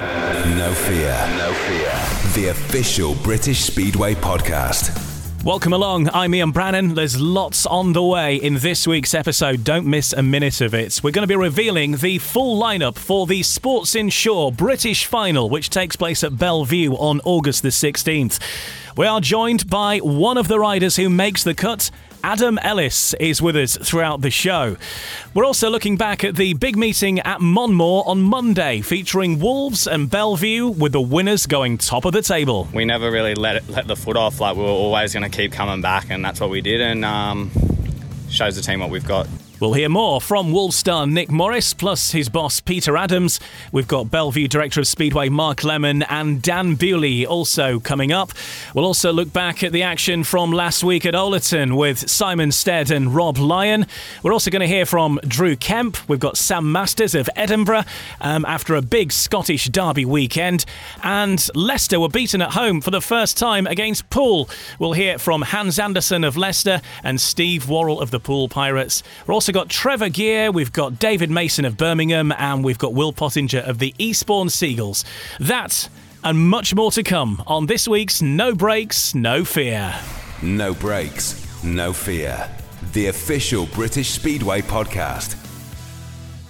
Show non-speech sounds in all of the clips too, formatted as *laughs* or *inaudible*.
No fear. No fear. The official British Speedway podcast. Welcome along. I'm Ian Brannan. There's lots on the way in this week's episode. Don't miss a minute of it. We're going to be revealing the full lineup for the Sports Insure British Final, which takes place at Belle Vue on August the 16th. We are joined by one of the riders who makes the cut. Adam Ellis is with us throughout the show. We're also looking back at the big meeting at Monmore on Monday, featuring Wolves and Belle Vue, with the winners going top of the table. We never really let it, let the foot off. Like we were always going to keep coming back, and that's what we did. And um, shows the team what we've got. We'll hear more from Wolves star Nick Morris, plus his boss Peter Adams. We've got Belle Vue Director of Speedway Mark Lemon and Dan Bewley also coming up. We'll also look back at the action from last week at Owlerton with Simon Stead and Rob Lyon. We're also going to hear from Drew Kemp. We've got Sam Masters of Edinburgh um, after a big Scottish derby weekend. And Leicester were beaten at home for the first time against Poole. We'll hear from Hans Andersen of Leicester and Steve Worrall of the Poole Pirates. We're also got Trevor Geer, we've got David Mason of Birmingham, and we've got Will Pottinger of the Eastbourne Seagulls. That and much more to come on this week's No Breaks, No Fear. No breaks. No fear. The official British Speedway podcast.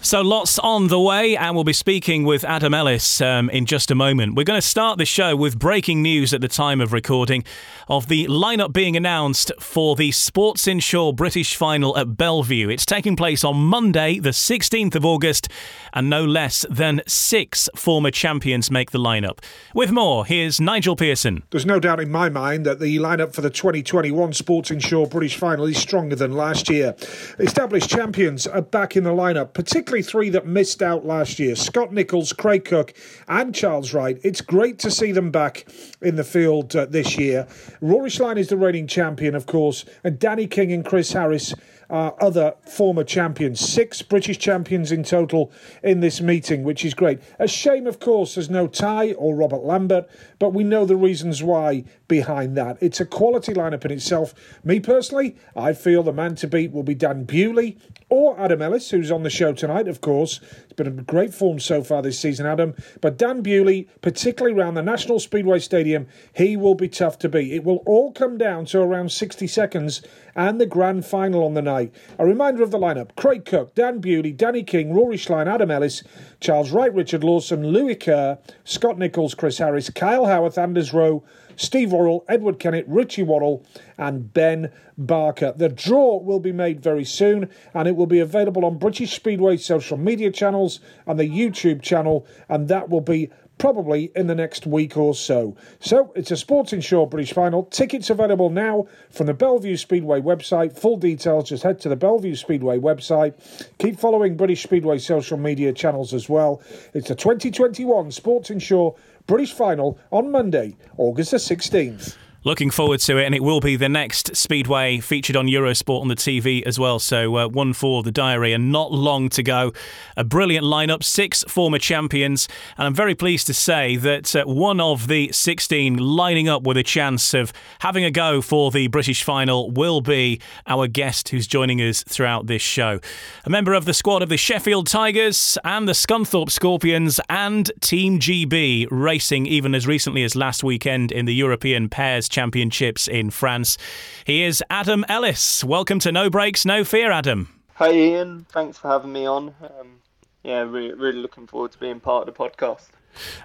So, lots on the way, and we'll be speaking with Adam Ellis um, in just a moment. We're going to start the show with breaking news at the time of recording of the lineup being announced for the Sports Insure British Final at Belle Vue. It's taking place on Monday, the 16th of August, and no less than six former champions make the lineup. With more, here's Nigel Pearson. There's no doubt in my mind that the lineup for the 2021 Sports Insure British Final is stronger than last year. Established champions are back in the lineup, particularly three that missed out last year Scott Nicholls, Craig Cook, and Charles Wright. It's great to see them back in the field uh, this year. Rory Schlein is the reigning champion, of course, and Danny King and Chris Harris are other former champions. Six British champions in total in this meeting, which is great. A shame, of course, there's no Ty or Robert Lambert, but we know the reasons why behind that. It's a quality lineup in itself. Me personally, I feel the man to beat will be Dan Bewley or Adam Ellis, who's on the show tonight, of course. It's been in great form so far this season, Adam. But Dan Bewley, particularly around the National Speedway Stadium, he will be tough to beat. It will all come down to around 60 seconds and the grand final on the night. A reminder of the lineup Craig Cook, Dan Bewley, Danny King, Rory Schlein, Adam Ellis, Charles Wright, Richard Lawson, Lewis Kerr, Scott Nicholls, Chris Harris, Kyle Howarth, Anders Rowe, Steve Worrall, Edward Kennett, Richie Worrall, and Ben Barker. The draw will be made very soon and it will be available on British Speedway social media channels and the YouTube channel, and that will be probably in the next week or so. So it's a Sports Insure British Final. Tickets available now from the Belle Vue Speedway website. Full details, just head to the Belle Vue Speedway website. Keep following British Speedway social media channels as well. It's the 2021 Sports Insure British Final on Monday, August the 16th. Looking forward to it, and it will be the next Speedway featured on Eurosport on the TV as well. So, uh, one for the diary, and not long to go. A brilliant lineup, six former champions, and I'm very pleased to say that uh, one of the 16 lining up with a chance of having a go for the British final will be our guest who's joining us throughout this show. A member of the squad of the Sheffield Tigers and the Scunthorpe Scorpions and Team GB, racing even as recently as last weekend in the European Pairs Championships in France. He is Adam Ellis. Welcome to No Breaks, No Fear, Adam. Hi, Ian. Thanks for having me on. Um, yeah, really, really looking forward to being part of the podcast.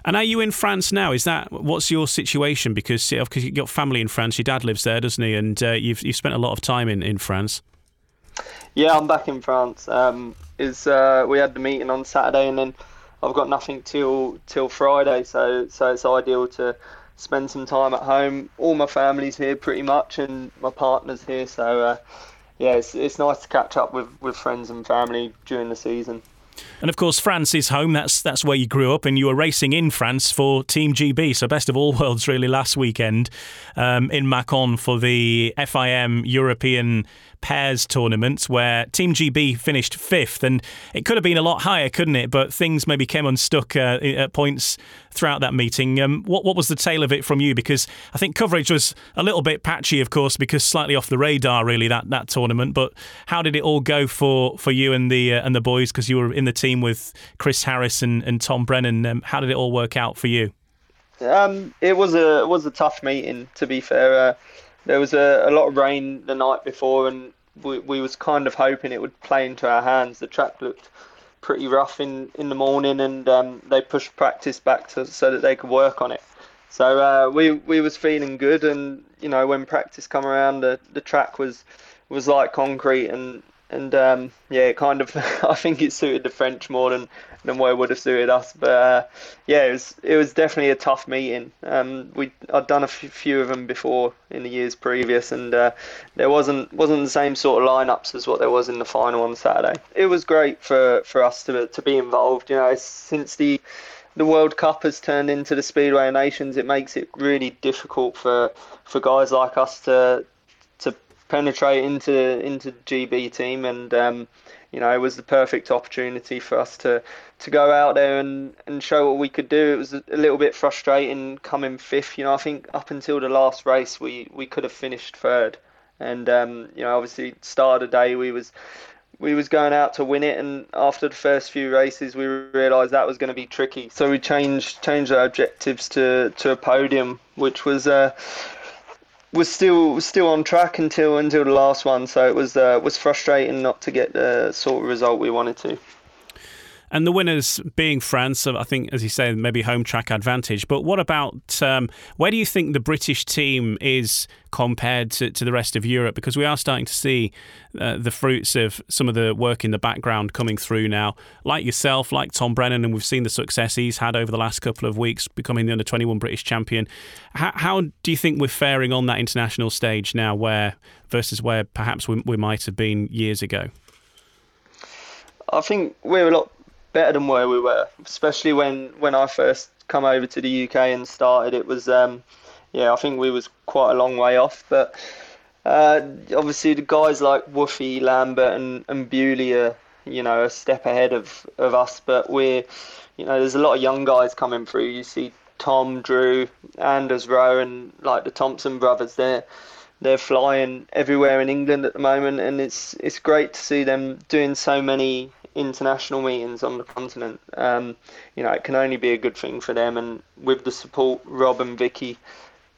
And are you in France now? Is that what's your situation? Because because you've got family in France, your dad lives there, doesn't he? And uh, you've you've spent a lot of time in, in France. Yeah, I'm back in France. Um, is uh, we had the meeting on Saturday, and then I've got nothing till till Friday, so so it's ideal to spend some time at home. All my family's here pretty much, and my partner's here. So uh, yeah, it's it's nice to catch up with, with friends and family during the season. And of course, France is home. That's that's where you grew up, and you were racing in France for Team GB. So best of all *laughs* worlds, really, last weekend um, in Mâcon for the FIM European pairs tournament where Team GB finished fifth, and it could have been a lot higher, couldn't it? But things maybe came unstuck uh, at points throughout that meeting. Um, what what was the tale of it from you? Because I think coverage was a little bit patchy, of course, because slightly off the radar, really that, that tournament. But how did it all go for, for you and the uh, and the boys? Because you were in the team with Chris Harris and, and Tom Brennan. Um, how did it all work out for you? Um, it was a it was a tough meeting, to be fair. Uh, there was a, a lot of rain the night before, and we, we was kind of hoping it would play into our hands. The track looked pretty rough in, in the morning, and um, they pushed practice back to, so that they could work on it. So uh, we we was feeling good, and you know when practice come around, the, the track was was like concrete, and and um, yeah, kind of *laughs* I think it suited the French more than than it would have suited us. But uh, yeah, it was it was definitely a tough meeting. Um, we I'd done a few of them before in the years previous, and uh, there wasn't wasn't the same sort of lineups as what there was in the final on Saturday. It was great for, for us to to be involved. You know, since the the World Cup has turned into the Speedway Nations, it makes it really difficult for for guys like us to penetrate into into GB team, and um, you know it was the perfect opportunity for us to to go out there and, and show what we could do. It was a, little bit frustrating coming fifth. You know, I think up until the last race we, we could have finished third, and um, you know obviously start of the day we was we was going out to win it, and after the first few races, we realised that was going to be tricky. So we changed changed our objectives to, to a podium, which was uh, was still still on track until until the last one. So it was uh, was frustrating not to get the sort of result we wanted to. And the winners being France, I think, as you say, maybe home track advantage. But what about um, where do you think the British team is compared to, to the rest of Europe? Because we are starting to see uh, the fruits of some of the work in the background coming through now. Like yourself, like Tom Brennan, and we've seen the success he's had over the last couple of weeks, becoming the under 21 British champion. How, how do you think we're faring on that international stage now, where versus where perhaps we, we might have been years ago? I think we're a lot better than where we were, especially when when I first come over to the UK and started. It was um, yeah, I think we was quite a long way off, but uh, obviously the guys like Woofy, Lambert, and and Bewley are you know a step ahead of of us, but we're you know there's a lot of young guys coming through. You see Tom, Drew, Anders Rowe, and like the Thompson brothers. They're they're flying everywhere in England at the moment, and it's it's great to see them doing so many international meetings on the continent. Um, you know, it can only be a good thing for them. And with the support Rob and Vicky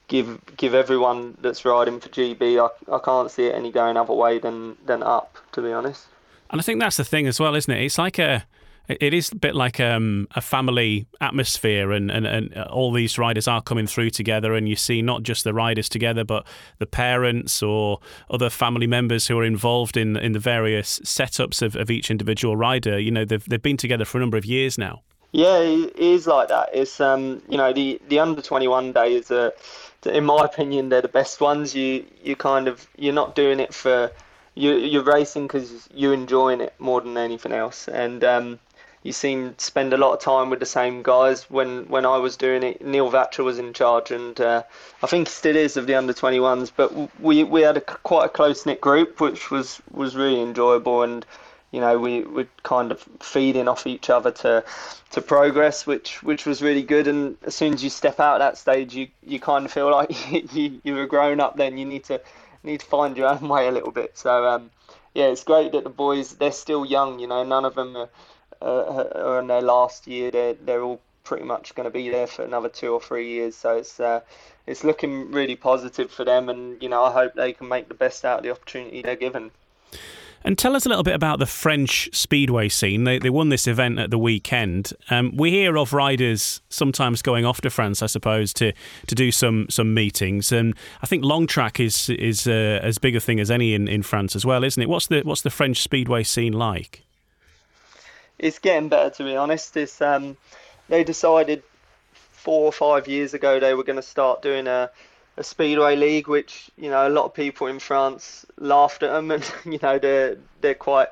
give give everyone that's riding for GB, I, I can't see it any going other way than than up, to be honest. And I think that's the thing as well, isn't it? It's like a it is a bit like um, a family atmosphere, and, and, and all these riders are coming through together, and you see not just the riders together, but the parents or other family members who are involved in in the various setups of, of each individual rider. You know, they've they've been together for a number of years now. Yeah, it is like that. It's um, you know, the the under twenty one days are, in my opinion, they're the best ones. You you kind of you're not doing it for you you're racing because you're enjoying it more than anything else, and um, you seem to spend a lot of time with the same guys. When when I was doing it, Neil Vatcher was in charge, and uh, I think he still is of the under 21s. But we we had a, quite a close knit group, which was was really enjoyable, and you know we were kind of feeding off each other to to progress, which which was really good. And as soon as you step out at that stage, you you kind of feel like *laughs* you you're a grown up. Then you need to need to find your own way a little bit. So um, yeah, it's great that the boys they're still young. You know, none of them are uh, are in their last year. They're they're all pretty much going to be there for another two or three years. So it's uh, it's looking really positive for them, and you know I hope they can make the best out of the opportunity they're given. And tell us a little bit about the French speedway scene. They, they won this event at the weekend. Um, we hear of riders sometimes going off to France, I suppose, to, to do some some meetings. And I think long track is is uh, as big a thing as any in, in France as well, isn't it? What's the what's the French speedway scene like? It's getting better to be honest. It's um, they decided four or five years ago they were going to start doing a, a speedway league, which you know a lot of people in France laughed at them, and *laughs* you know they're they're quite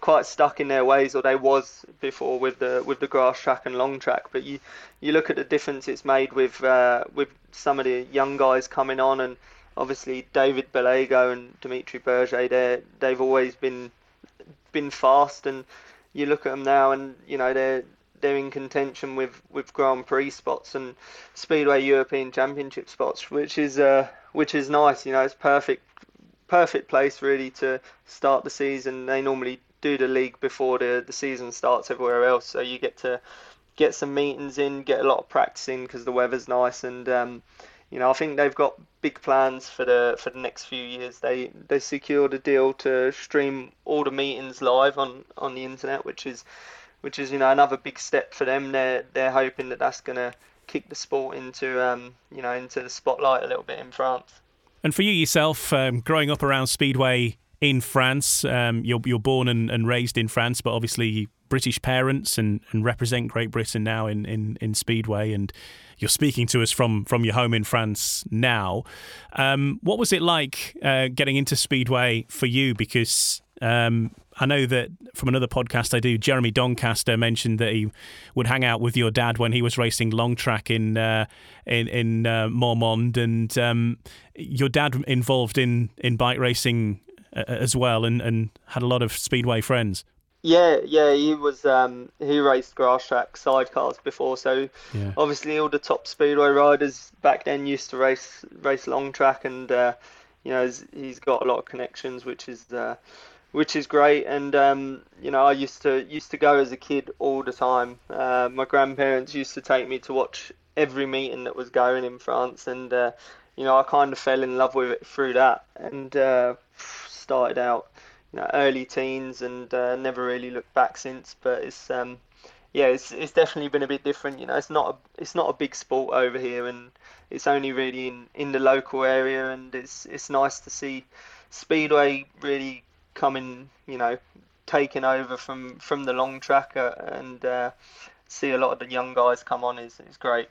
quite stuck in their ways, or they was before with the with the grass track and long track. But you you look at the difference it's made with uh, with some of the young guys coming on, and obviously David Bellego and Dimitri Bergé, they they've always been been fast and you look at them now, and you know they're they're in contention with, with Grand Prix spots and Speedway European Championship spots, which is uh, which is nice. You know, it's perfect perfect place really to start the season. They normally do the league before the the season starts everywhere else, so you get to get some meetings in, get a lot of practice in because the weather's nice, and um, you know I think they've got big plans for the for the next few years. They they secured a deal to stream all the meetings live on, on the internet, which is which is you know another big step for them. They're they're hoping that that's going to kick the sport into um, you know into the spotlight a little bit in France. And for you yourself, um, growing up around Speedway in France, um, you're you're born and, and raised in France, but obviously British parents and, and represent Great Britain now in, in, in Speedway and you're speaking to us from from your home in France now. Um, what was it like uh, getting into Speedway for you? Because um, I know that from another podcast I do, Jeremy Doncaster mentioned that he would hang out with your dad when he was racing long track in uh, in in uh, and um, your dad involved in in bike racing uh, as well, and, and had a lot of speedway friends. Yeah, yeah, he was. Um, he raced grass track sidecars before, so yeah. obviously all the top speedway riders back then used to race race long track, and uh, you know he's got a lot of connections, which is uh, which is great. And um, you know I used to used to go as a kid all the time. Uh, my grandparents used to take me to watch every meeting that was going in France, and uh, you know I kind of fell in love with it through that, and uh, started out early teens and uh, never really looked back since. But it's um, yeah, it's it's definitely been a bit different. You know, it's not a it's not a big sport over here, and it's only really in, in the local area, and it's it's nice to see speedway really coming. You know, taking over from from the long tracker and uh, see a lot of the young guys come on is is great.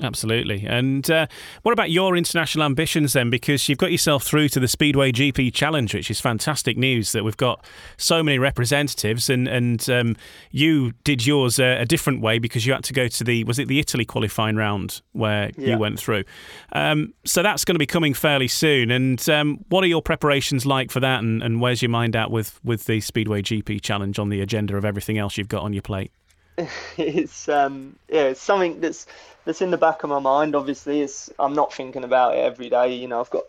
Absolutely. And uh, what about your international ambitions then? Because you've got yourself through to the Speedway GP Challenge, which is fantastic news that we've got so many representatives. And and um, you did yours a, a, different way because you had to go to the was it the Italy qualifying round where yeah. you went through. Um, so that's going to be coming fairly soon. And um, what are your preparations like for that? And, and where's your mind at with with the Speedway GP Challenge on the agenda of everything else you've got on your plate? *laughs* it's um, yeah, it's something that's that's in the back of my mind. Obviously, it's I'm not thinking about it every day. You know, I've got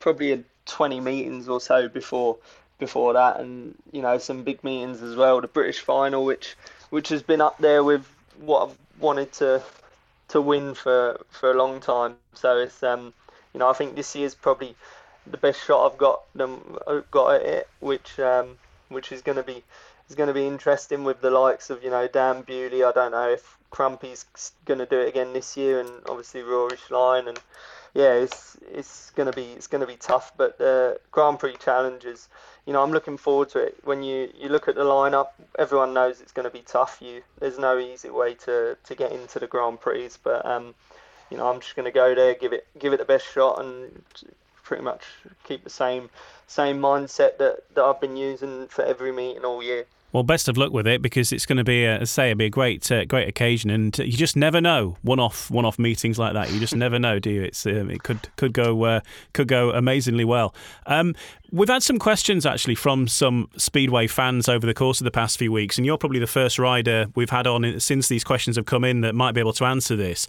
probably a 20 meetings or so before before that, and you know some big meetings as well. The British final, which which has been up there with what I've wanted to to win for for a long time. So it's um, you know I think this year's probably the best shot I've got them got at it, which um, which is going to be is going to be interesting with the likes of you know Dan Bewley. I don't know if Crumpy's going to do it again this year, and obviously Rory Schlein, and yeah, it's it's going to be it's going to be tough. But the Grand Prix challenges, you know, I'm looking forward to it. When you, you look at the lineup, everyone knows it's going to be tough. You there's no easy way to, to get into the Grand Prix, but um, you know, I'm just going to go there, give it give it the best shot, and pretty much keep the same same mindset that, that I've been using for every meeting all year. Well, best of luck with it because it's going to be, a, say, it'll be a great, uh, great occasion, and you just never know one-off, one-off meetings like that. You just *laughs* never know, do you? It's um, it could could go uh, could go amazingly well. Um, We've had some questions actually from some Speedway fans over the course of the past few weeks, and you're probably the first rider we've had on since these questions have come in that might be able to answer this.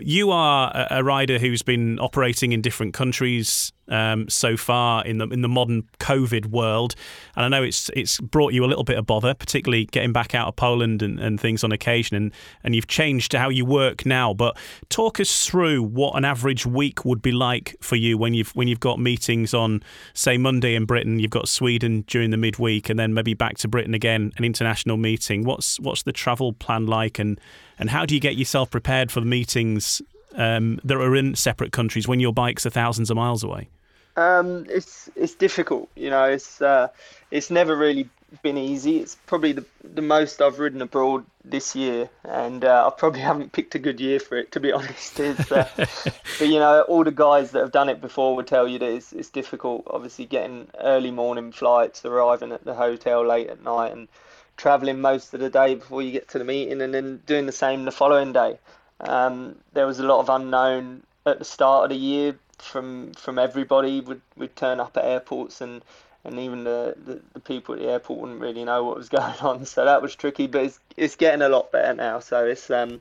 You are a rider who's been operating in different countries um, so far in the in the modern COVID world, and I know it's it's brought you a little bit of bother, particularly getting back out of Poland and, and things on occasion, and and you've changed how you work now. But talk us through what an average week would be like for you when you've when you've got meetings on say Monday Monday in Britain, you've got Sweden during the midweek, and then maybe back to Britain again, an international meeting. What's what's the travel plan like, and and how do you get yourself prepared for the meetings um, that are in separate countries when your bikes are thousands of miles away? Um, it's it's difficult, you know. It's uh, it's never really been easy. It's probably the the most I've ridden abroad this year, and uh, I probably *laughs* haven't picked a good year for it to be *laughs* honest. Uh, *laughs* but you know, all the guys that have done it before would tell you that it's, it's difficult. Obviously, getting early morning flights, arriving at the hotel late at night, and traveling most of the day before you get to the meeting, and then doing the same the following day. Um, there was a lot of unknown at the start of the year from from everybody. Would would turn up at airports and and even the, the, the, people at the airport wouldn't really know what was *laughs* going on. So that was tricky, but it's it's getting a lot better now. So it's um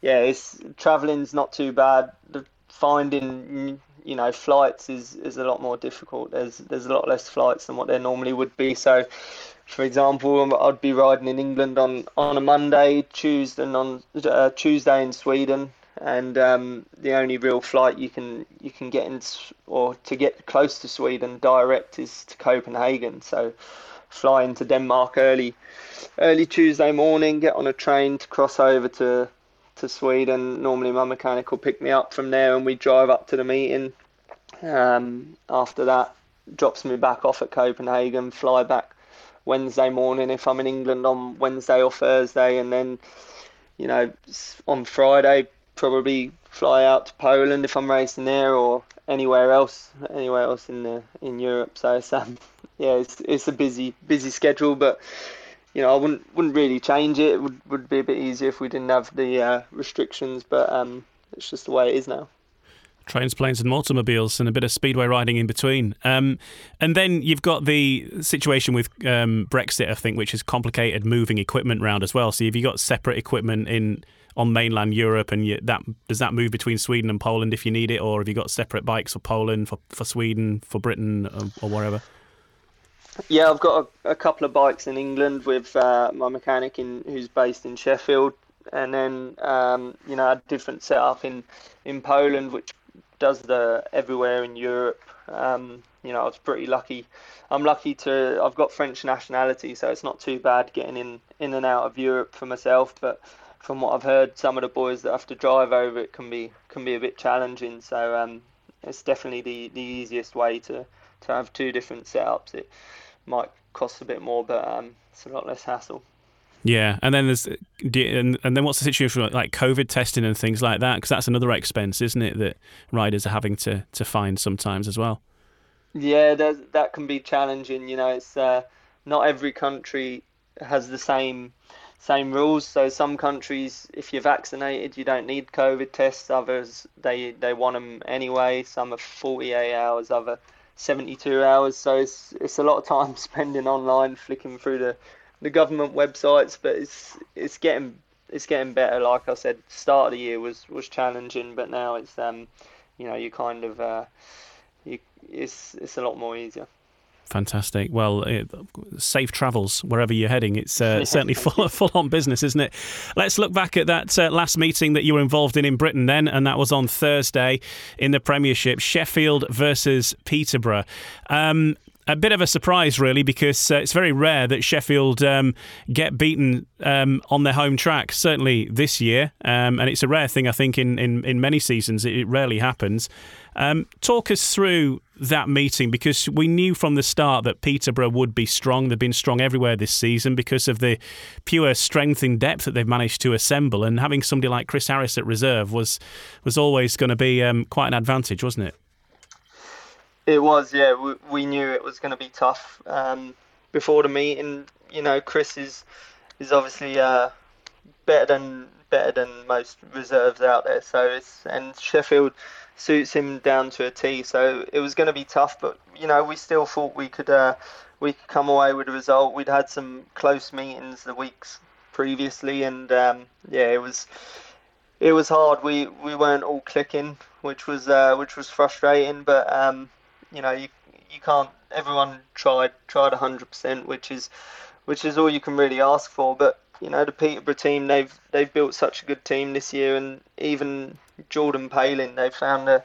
yeah, it's traveling's not too bad. The finding you know flights is is a lot more difficult. There's there's a lot less flights than what there normally would be. So. For example, I'd be riding in England on, on a Monday, Tuesday, and on uh, Tuesday in Sweden, and um, the only real flight you can you can get in or to get close to Sweden direct is to Copenhagen. So flying to Denmark early early Tuesday morning, get on a train to cross over to to Sweden. Normally my mechanic will pick me up from there and we drive up to the meeting. Um, after that, drops me back off at Copenhagen, fly back Wednesday morning if I'm in England on Wednesday or Thursday, and then you know on Friday probably fly out to Poland if I'm racing there or anywhere else, anywhere else in the in Europe. So it's um, *laughs* yeah, it's it's a busy busy schedule, but you know I wouldn't wouldn't really change it. It would would be a bit easier if we didn't have the uh, restrictions, but um, it's just the way it is now trains, planes, and automobiles, and a bit of speedway riding in between. Um, and then you've got the situation with um, Brexit, I think, which has complicated moving equipment around as well. So have you got separate equipment in on mainland Europe, and you, that does that move between Sweden and Poland if you need it, or have you got separate bikes for Poland, for, for Sweden, for Britain, or, or wherever? Yeah, I've got a, a, couple of bikes in England with uh, my mechanic in who's based in Sheffield, and then um, you know a different setup in in Poland, which does the everywhere in Europe. Um, you know, I was pretty lucky. I'm lucky to I've got French nationality, so it's not too bad getting in in and out of Europe for myself. But from what I've heard, some of the boys that have to drive over it can be can be a bit challenging. So um, it's definitely the, the easiest way to, to have two different setups. It might cost a bit more, but um, it's a lot less hassle. Yeah, and then there's and, and then what's the situation with like COVID testing and things like that? Because that's another expense, isn't it, that riders are having to to find sometimes as well. Yeah, that can be challenging. You know, it's uh, not every country has the same same rules. So some countries, if you're vaccinated, you don't need COVID tests. Others, they they want them anyway. Some are 48 hours, other 72 hours. So it's it's a lot of time *laughs* spending online, flicking through the the government websites. But it's it's getting it's getting better. Like I said, start of the year was was challenging, but now it's um you know you kind of uh, you it's it's a lot more easier. Fantastic. Well, it, safe travels wherever you're heading. It's uh, *laughs* certainly full, full on business, isn't it? Let's look back at that uh, last meeting that you were involved in in Britain then, and that was on Thursday in the Premiership Sheffield versus Peterborough. Um, a bit of a surprise, really, because uh, it's very rare that Sheffield um, get beaten um, on their home track. Certainly this year, um, and it's a rare thing. I think in in, in many seasons it, it rarely happens. Um, talk us through that meeting because we knew from the start that Peterborough would be strong. They've been strong everywhere this season because of the pure strength and depth that they've managed to assemble. And having somebody like Chris Harris at reserve was was always going to be um, quite an advantage, wasn't it? It was, yeah. We, we knew it was going to be tough. Um, before the meeting, you know, Chris is is obviously uh, better than better than most reserves out there. So it's and Sheffield suits him down to a T. So it was going to be tough, but you know, we still thought we could uh, we could come away with a result. We'd had some close meetings the weeks previously, and um, yeah, it was it was hard. We we weren't all clicking, which was uh, which was frustrating. But um, you know, you you can't. Everyone tried tried hundred percent, which is which is all you can really ask for. But you know, the Peterborough team they've they've built such a good team this year, and even Jordan Palin, they found a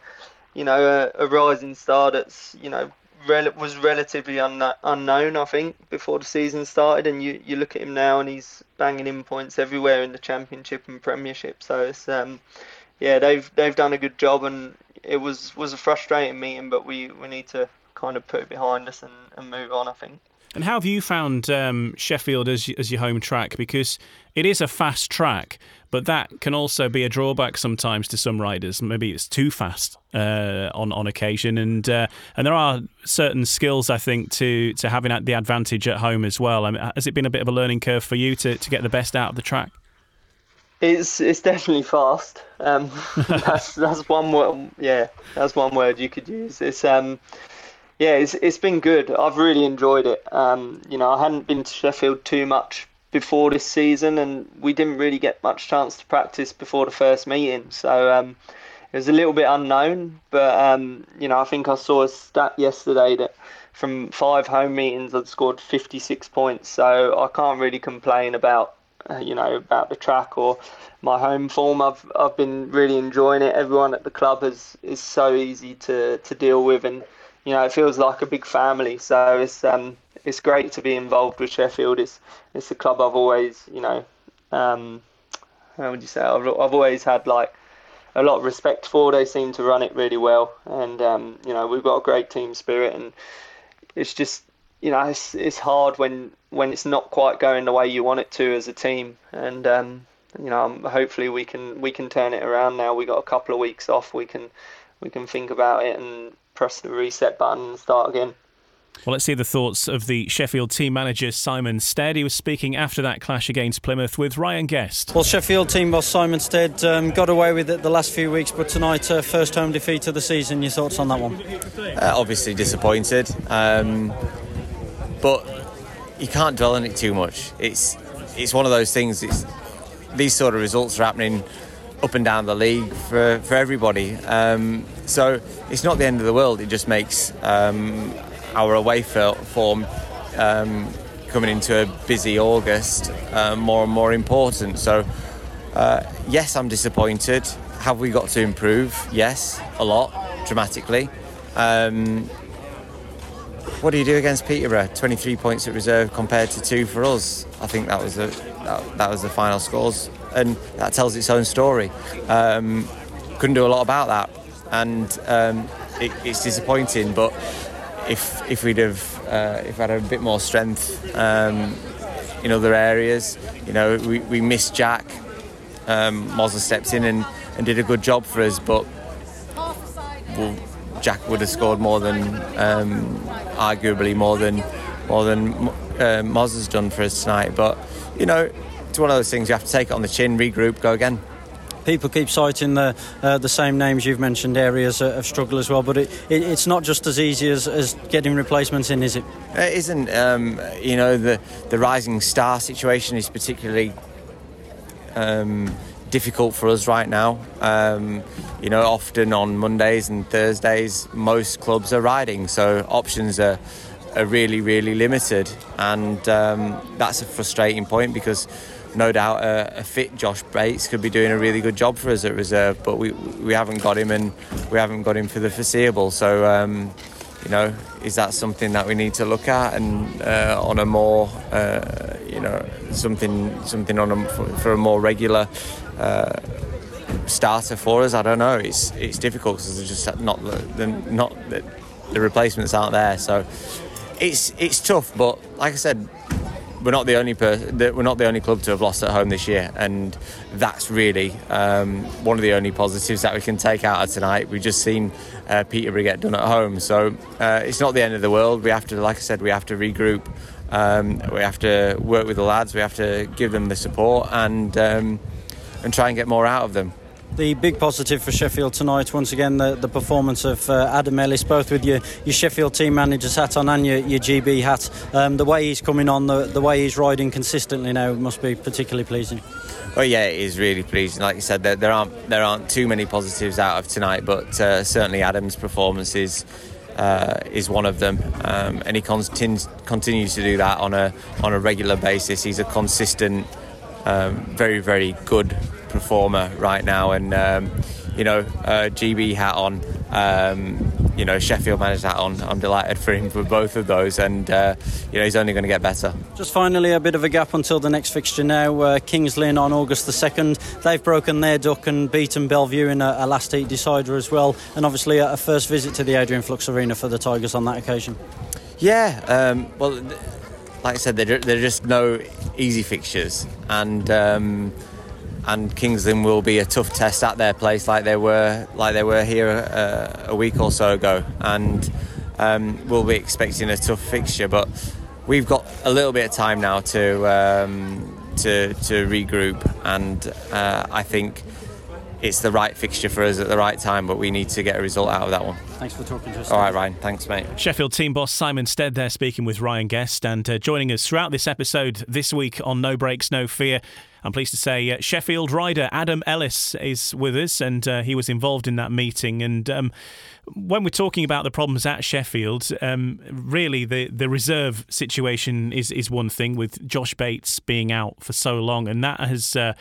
you know a, a rising star that's you know rel- was relatively un- unknown, I think, before the season started. And you, you look at him now, and he's banging in points everywhere in the Championship and Premiership. So it's um, yeah, they've they've done a good job, and it was was a frustrating meeting, but we, we need to kind of put it behind us and, and move on. I think. And how have you found um, Sheffield as as your home track? Because it is a fast track, but that can also be a drawback sometimes to some riders. Maybe it's too fast uh, on on occasion, and uh, and there are certain skills I think to to having the advantage at home as well. I mean, has it been a bit of a learning curve for you to, to get the best out of the track? It's it's definitely fast. Um, *laughs* that's that's one word. Yeah, that's one word you could use. It's um yeah, it's it's been good. I've really enjoyed it. Um, you know, I hadn't been to Sheffield too much before this season, and we didn't really get much chance to practice before the first meeting. So um, it was a little bit unknown. But um, you know, I think I saw a stat yesterday that from five home meetings, I'd scored 56 points. So I can't really complain about uh, you know about the track or my home form. I've I've been really enjoying it. Everyone at the club is is so easy to to deal with and you know, it feels like a big family. So it's um, it's great to be involved with Sheffield. It's it's a club I've always, you know, um, how would you say? I've, I've always had like a lot of respect for. They seem to run it really well, and um, you know, we've got a great team spirit, and it's just you know, it's it's hard when when it's not quite going the way you want it to as a team, and um, you know, um, hopefully we can we can turn it around now. We got a couple of weeks off. We can we can think about it and press the reset button and start again. Well, let's see the thoughts of the Sheffield team manager Simon Stead. He was speaking after that clash against Plymouth with Ryan Guest. Well, Sheffield team boss Simon Stead um, got away with it the last few weeks, but tonight, uh, first home defeat of the season. Your thoughts on that one? Uh, obviously disappointed, um, but you can't dwell on it too much. It's it's one of those things. It's these sort of results are happening up and down the league for, for everybody. Um, so it's not the end of the world. It just makes um, our away form um, coming into a busy August uh, more and more important. So uh, yes, I'm disappointed. Have we got to improve? Yes, a lot, dramatically. Um, what do you do against Peterborough? 23 points at reserve compared to two for us. I think that was a, that, that was the final scores and that tells its own story. Um, couldn't do a lot about that, and um, it, it's disappointing. But if if we'd have uh, if had a bit more strength um, in other areas, you know, we, we missed Jack. Um, Mozza stepped in and, and did a good job for us, but well, Jack would have scored more than um, arguably more than more than uh, Moz has done for us tonight. But you know, it's one of those things you have to take it on the chin, regroup, go again. People keep citing the uh, the same names you've mentioned, areas of struggle as well, but it, it, it's not just as easy as, as getting replacements in, is it? It isn't. Um, you know, the the rising star situation is particularly um, difficult for us right now. Um, you know, often on Mondays and Thursdays, most clubs are riding, so options are are really, really limited, and um, that's a frustrating point because no doubt a, a, fit Josh Bates could be doing a really good job for us at reserve, but we we haven't got him and we haven't got him for the foreseeable. So um, you know, is that something that we need to look at and uh, on a more uh, you know something something on a, for, for, a more regular. Uh, starter for us, I don't know. It's it's difficult because there's just not the, not the, the replacements aren't there. So it's it's tough, but like I said, we're not the only per- we're not the only club to have lost at home this year, and that's really um, one of the only positives that we can take out of tonight. We've just seen uh, Peterborough get done at home, so uh, it's not the end of the world. We have to, like I said, we have to regroup Um, we have to work with the lads. We have to give them the support and um, and try and get more out of them. The big positive for Sheffield tonight, once again, the, the performance of uh, Adam Ellis, both with your, your Sheffield team manager's hat on and your, your GB hat. Um, the way he's coming on, the, the way he's riding consistently now must be particularly pleasing. Well, yeah, it is really pleasing. Like you said, there, there aren't there aren't too many positives out of tonight, but uh, certainly Adam's performance is uh, is one of them, um, and he continues continues to do that on a on a regular basis. He's a consistent, um, very very good performer right now, and um, you know, uh, GB hat on, um, you know, Sheffield manager hat on. I'm delighted for him for both of those, and uh, you know, he's only going to get better. Just finally, a bit of a gap until the next fixture now. Uh, Kings Lynn on August the second. They've broken their duck and beaten Belle Vue in a, a last eight decider as well, and obviously a, a, first visit to the Adrian Flux Arena for the Tigers on that occasion. Yeah, um, well, like I said, they're, they're just no easy fixtures, and. Um, and Kings Lynn will be a tough test at their place, like they were like they were here uh, a week or so ago, and um, we'll be expecting a tough fixture. But we've got a little bit of time now to um, to to regroup, and uh, I think it's the right fixture for us at the right time, but we need to get a result out of that one. Thanks for talking to us. All right, Ryan. Thanks, mate. Sheffield team boss Simon Stead there speaking with Ryan Guest and uh, joining us throughout this episode this week on No Breaks, No Fear. I'm pleased to say uh, Sheffield rider Adam Ellis is with us, and uh, he was involved in that meeting. And um, when we're talking about the problems at Sheffield, um, really the, the reserve situation is is one thing with Josh Bates being out for so long, and that has. Uh,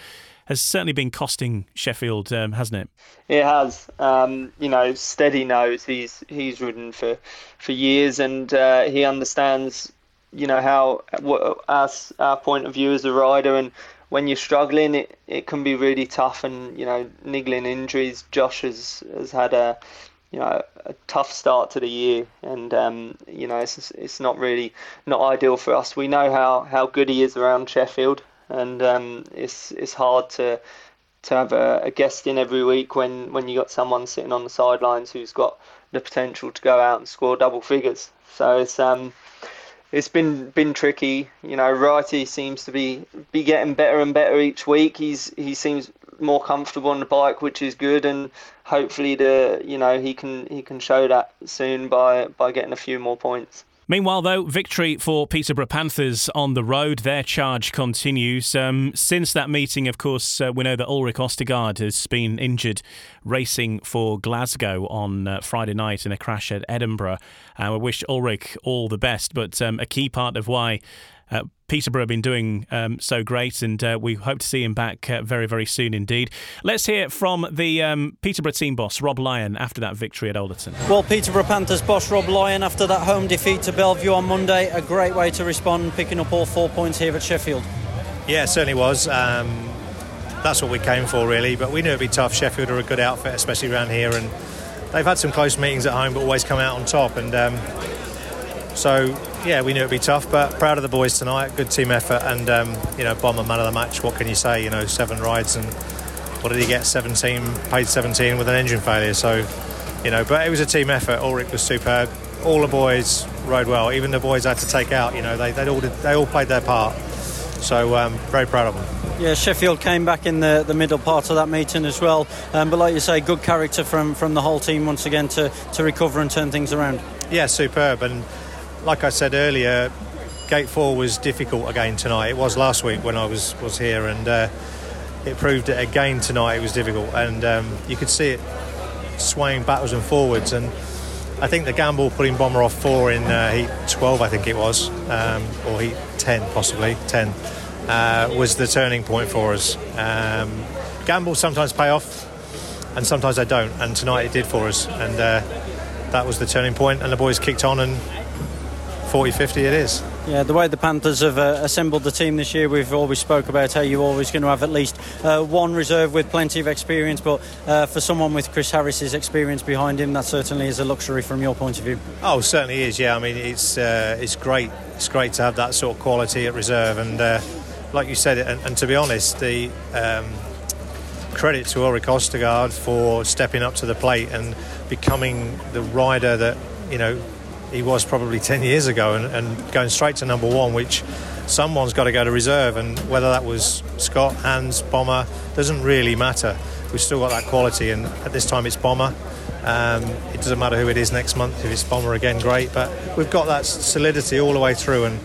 has certainly been costing Sheffield, um, hasn't it? It has. Um, you know, Steady knows he's he's ridden for for years, and uh, he understands. You know how what our, point of view as a rider, and when you're struggling, it, it can be really tough and you know niggling injuries. Josh has has had a you know a tough start to the year, and um, you know it's it's not really not ideal for us. We know how, how good he is around Sheffield, and um, it's it's hard to to have a, a guest in every week when when you got someone sitting on the sidelines who's got the potential to go out and score double figures. So it's um it's been been tricky. You know, Wrighty seems to be be getting better and better each week. He's he seems more comfortable on the bike, which is good, and hopefully the you know he can he can show that soon by by getting a few more points. Meanwhile, though, victory for Peterborough Panthers on the road. Their charge continues. Um, since that meeting, of course, uh, we know that Ulrich Ostergaard has been injured racing for Glasgow on uh, Friday night in a crash at Edinburgh. Uh, we wish Ulrich all the best, but um, a key part of why uh, Peterborough have been doing um, so great, and uh, we hope to see him back uh, very, very soon indeed. Let's hear from the um, Peterborough team boss, Rob Lyon, after that victory at Owlerton. Well, Peterborough Panthers boss Rob Lyon, after that home defeat to Belle Vue on Monday, a great way to respond, picking up all four points here at Sheffield. Yeah, it certainly was. Um, that's what we came for, really. But we knew it'd be tough. Sheffield are a good outfit, especially around here, and they've had some close meetings at home, but always come out on top. And um, so yeah, we knew it'd be tough, but proud of the boys tonight. Good team effort, and um, you know, bomber man of the match. What can you say? You know, seven rides, and what did he get? 17, paid 17 with an engine failure. So, you know, but it was a team effort. Ulrich was superb. All the boys rode well. Even the boys had to take out. You know, they they all did, they all played their part. So um, very proud of them. Yeah, Sheffield came back in the, the middle part of that meeting as well. Um, but like you say, good character from, from the whole team once again to, to recover and turn things around. Yeah, superb. And like I said earlier, Gate Four was difficult again tonight. It was last week when I was was here, and uh, it proved it again tonight. It was difficult, and um, you could see it swaying backwards and forwards. And I think the gamble putting Bomber off four in uh, heat 12, I think it was, um, or heat 10 possibly 10, uh, was the turning point for us. Um, gambles sometimes pay off, and sometimes they don't. And tonight it did for us, and uh, that was the turning point. And the boys kicked on and 40-50 it is. Yeah, the way the Panthers have uh, assembled the team this year, we've always spoke about how you're always going to have at least uh, one reserve with plenty of experience. But uh, for someone with Chris Harris's experience behind him, that certainly is a luxury from your point of view. Oh, certainly is. Yeah, I mean it's uh, it's great. It's great to have that sort of quality at reserve, and uh, like you said, and, and, to be honest, the um, credit to Ulrich Ostergaard for stepping up to the plate and becoming the rider that you know he was probably 10 years ago and, and going straight to number one, which someone's got to go to reserve. And whether that was Scott, Hans, Bomber, doesn't really matter. We've still got that quality, and at this time it's Bomber. Um, it doesn't matter who it is next month. If it's Bomber again, great. But we've got that solidity all the way through. And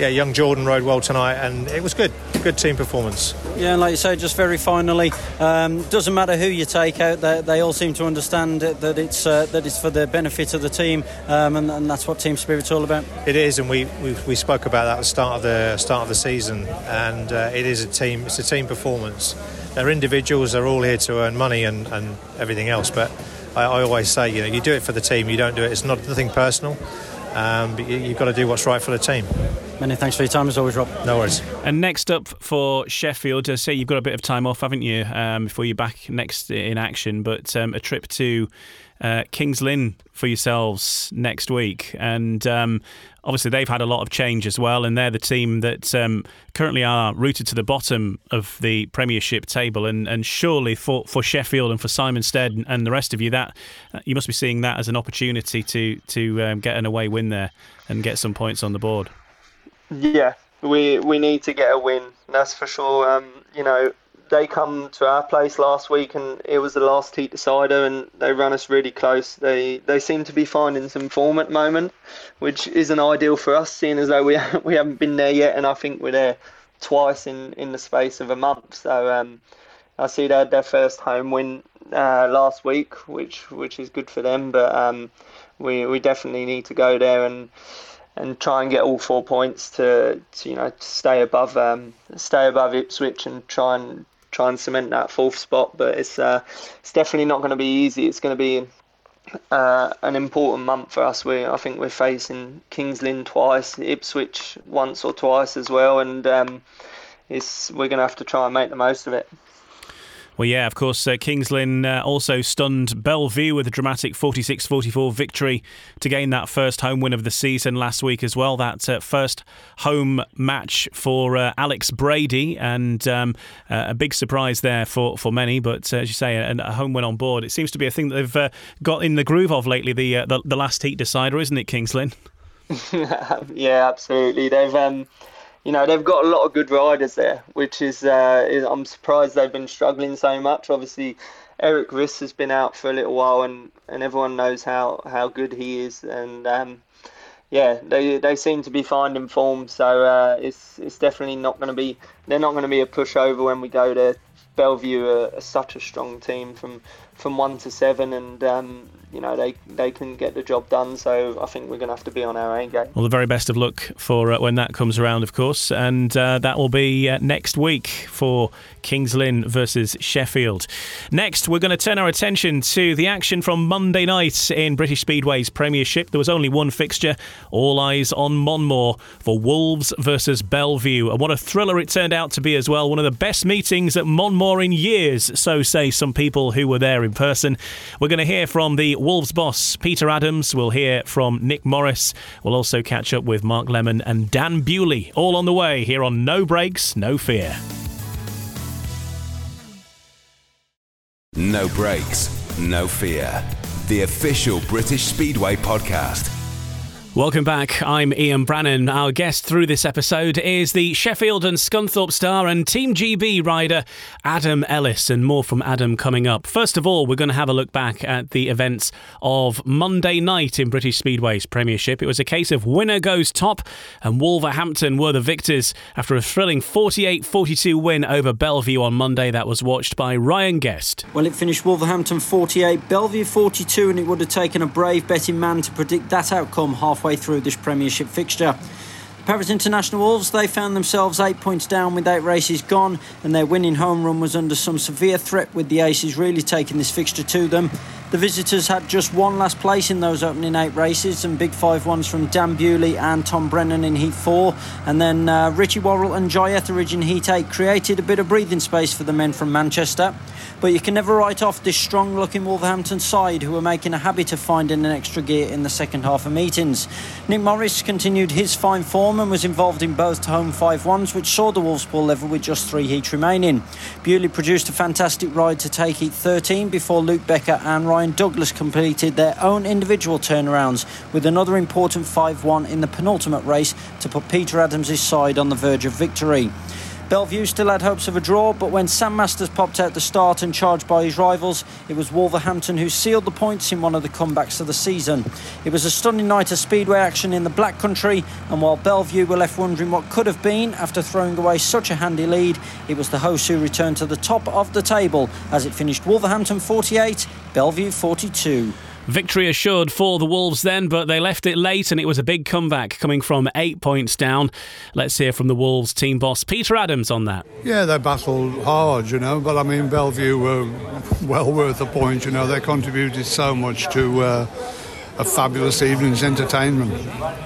yeah, young Jordan rode well tonight, and it was good. Good team performance. Yeah, and like you say, just very finally, um, doesn't matter who you take out. They, they all seem to understand that it's uh, that it's for the benefit of the team, um, and, and, that's what team spirit's all about. It is, and we, we, we spoke about that at the start of the start of the season, and uh, it is a team. It's a team performance. They're individuals. They're all here to earn money and, and everything else, but. I, I always say, you know, you do it for the team. You don't do it. It's not nothing personal. Um, but you, have got to do what's right for the team. Many thanks for your time as always, Rob. No worries. And next up for Sheffield, I say you've got a bit of time off, haven't you, um, before you're back next in action? But um, a trip to uh, Kings Lynn for yourselves next week, and um, obviously they've had a lot of change as well, and they're the team that um, currently are rooted to the bottom of the Premiership table. And, and surely for, for Sheffield and for Simon Stead and, the rest of you, that uh, you must be seeing that as an opportunity to to um, get an away win there and get some points on the board. Yeah, we we need to get a win. That's for sure. Um, you know, they come to our place last week and it was the last heat decider and they ran us really close. They they seem to be finding some form at the moment, which isn't ideal for us, seeing as though we *laughs* we haven't been there yet, and I think we're there twice in, in the space of a month. So um, I see they had their first home win uh, last week, which which is good for them. But um, we we definitely need to go there and and try and get all four points to, to you know to stay above um, stay above Ipswich and try and try and cement that fourth spot. But it's uh, it's definitely not going to be easy. It's going to be uh, an important month for us. We I think we're facing Kings Lynn twice, Ipswich once or twice as well, and um, it's we're going to have to try and make the most of it. Well, yeah, of course, uh, Kings Lynn uh, also stunned Belle Vue with a dramatic 46 44 victory to gain that first home win of the season last week as well. That uh, first home match for uh, Alex Brady, and um, uh, a big surprise there for, for many. But uh, as you say, a, a, home win on board. It seems to be a thing that they've got in the groove of lately, the, the, the last heat decider, isn't it, Kings Lynn? *laughs* yeah, absolutely. They've. Um you know they've got a lot of good riders there, which is, uh, I'm surprised they've been struggling so much. Obviously, Erik Riss has been out for a little while, and, and everyone knows how, how good he is, and um, yeah, they they seem to be finding form. So uh, it's it's definitely not going to be they're not going to be a pushover when we go there. Belle Vue. Are, are, such a strong team from from one to seven, and um, you know they they can get the job done. So I think we're going to have to be on our A game. Well, the very best of luck for uh, when that comes around, of course, and uh, that will be uh, next week for Kings Lynn versus Sheffield. Next, we're going to turn our attention to the action from Monday night in British Speedway's Premiership. There was only one fixture, all eyes on Monmore for Wolves versus Belle Vue, and what a thriller it turned out to be as well. One of the best meetings at Monmore in years, so say some people who were there in person. We're going to hear from the Wolves boss, Peter Adams. We'll hear from Nick Morris. We'll also catch up with Mark Lemon and Dan Bewley, all on the way here on No Brakes, No Fear. No Brakes, No Fear. The official British Speedway podcast. Welcome back. I'm Ian Brannan. Our guest through this episode is the Sheffield and Scunthorpe star and Team GB rider Adam Ellis, and more from Adam coming up. First of all, we're going to have a look back at the events of Monday night in British Speedway's Premiership. It was a case of winner goes top, and Wolverhampton were the victors after a thrilling 48 42 win over Belle Vue on Monday that was watched by Ryan Guest. Well, it finished Wolverhampton 48, Belle Vue 42, and it would have taken a brave betting man to predict that outcome halfway halfway through this Premiership fixture. The Parrys International Wolves, they found themselves eight points down with eight races gone, and their winning home run was under some severe threat with the Aces really taking this fixture to them. The visitors had just one last place in those opening eight races, and big five ones from Dan Bewley and Tom Brennan in Heat 4. And then uh, Richie Worrall and Jye Etheridge in Heat 8 created a bit of breathing space for the men from Manchester. But you can never write off this strong looking Wolverhampton side who are making a habit of finding an extra gear in the second half of meetings. Nick Morris continued his fine form and was involved in both home 5 1s, which saw the Wolves pull level with just three heats remaining. Bewley produced a fantastic ride to take Heat 13 before Luke Becker and Ryan Ryan Douglas completed their own individual turnarounds with another important 5 1 in the penultimate race to put Peter Adams' side on the verge of victory. Belle Vue still had hopes of a draw, but when Sam Masters popped out the start and charged by his rivals, it was Wolverhampton who sealed the points in one of the comebacks of the season. It was a stunning night of speedway action in the Black Country, and while Belle Vue were left wondering what could have been after throwing away such a handy lead, it was the hosts who returned to the top of the table as it finished Wolverhampton 48, Belle Vue 42. Victory assured for the Wolves then, but they left it late and it was a big comeback coming from eight points down. Let's hear from the Wolves team boss Peter Adams on that. Yeah, they battled hard, you know, but I mean, Belle Vue were *laughs* well worth a point, you know, they contributed so much to. Uh, a fabulous evening's entertainment.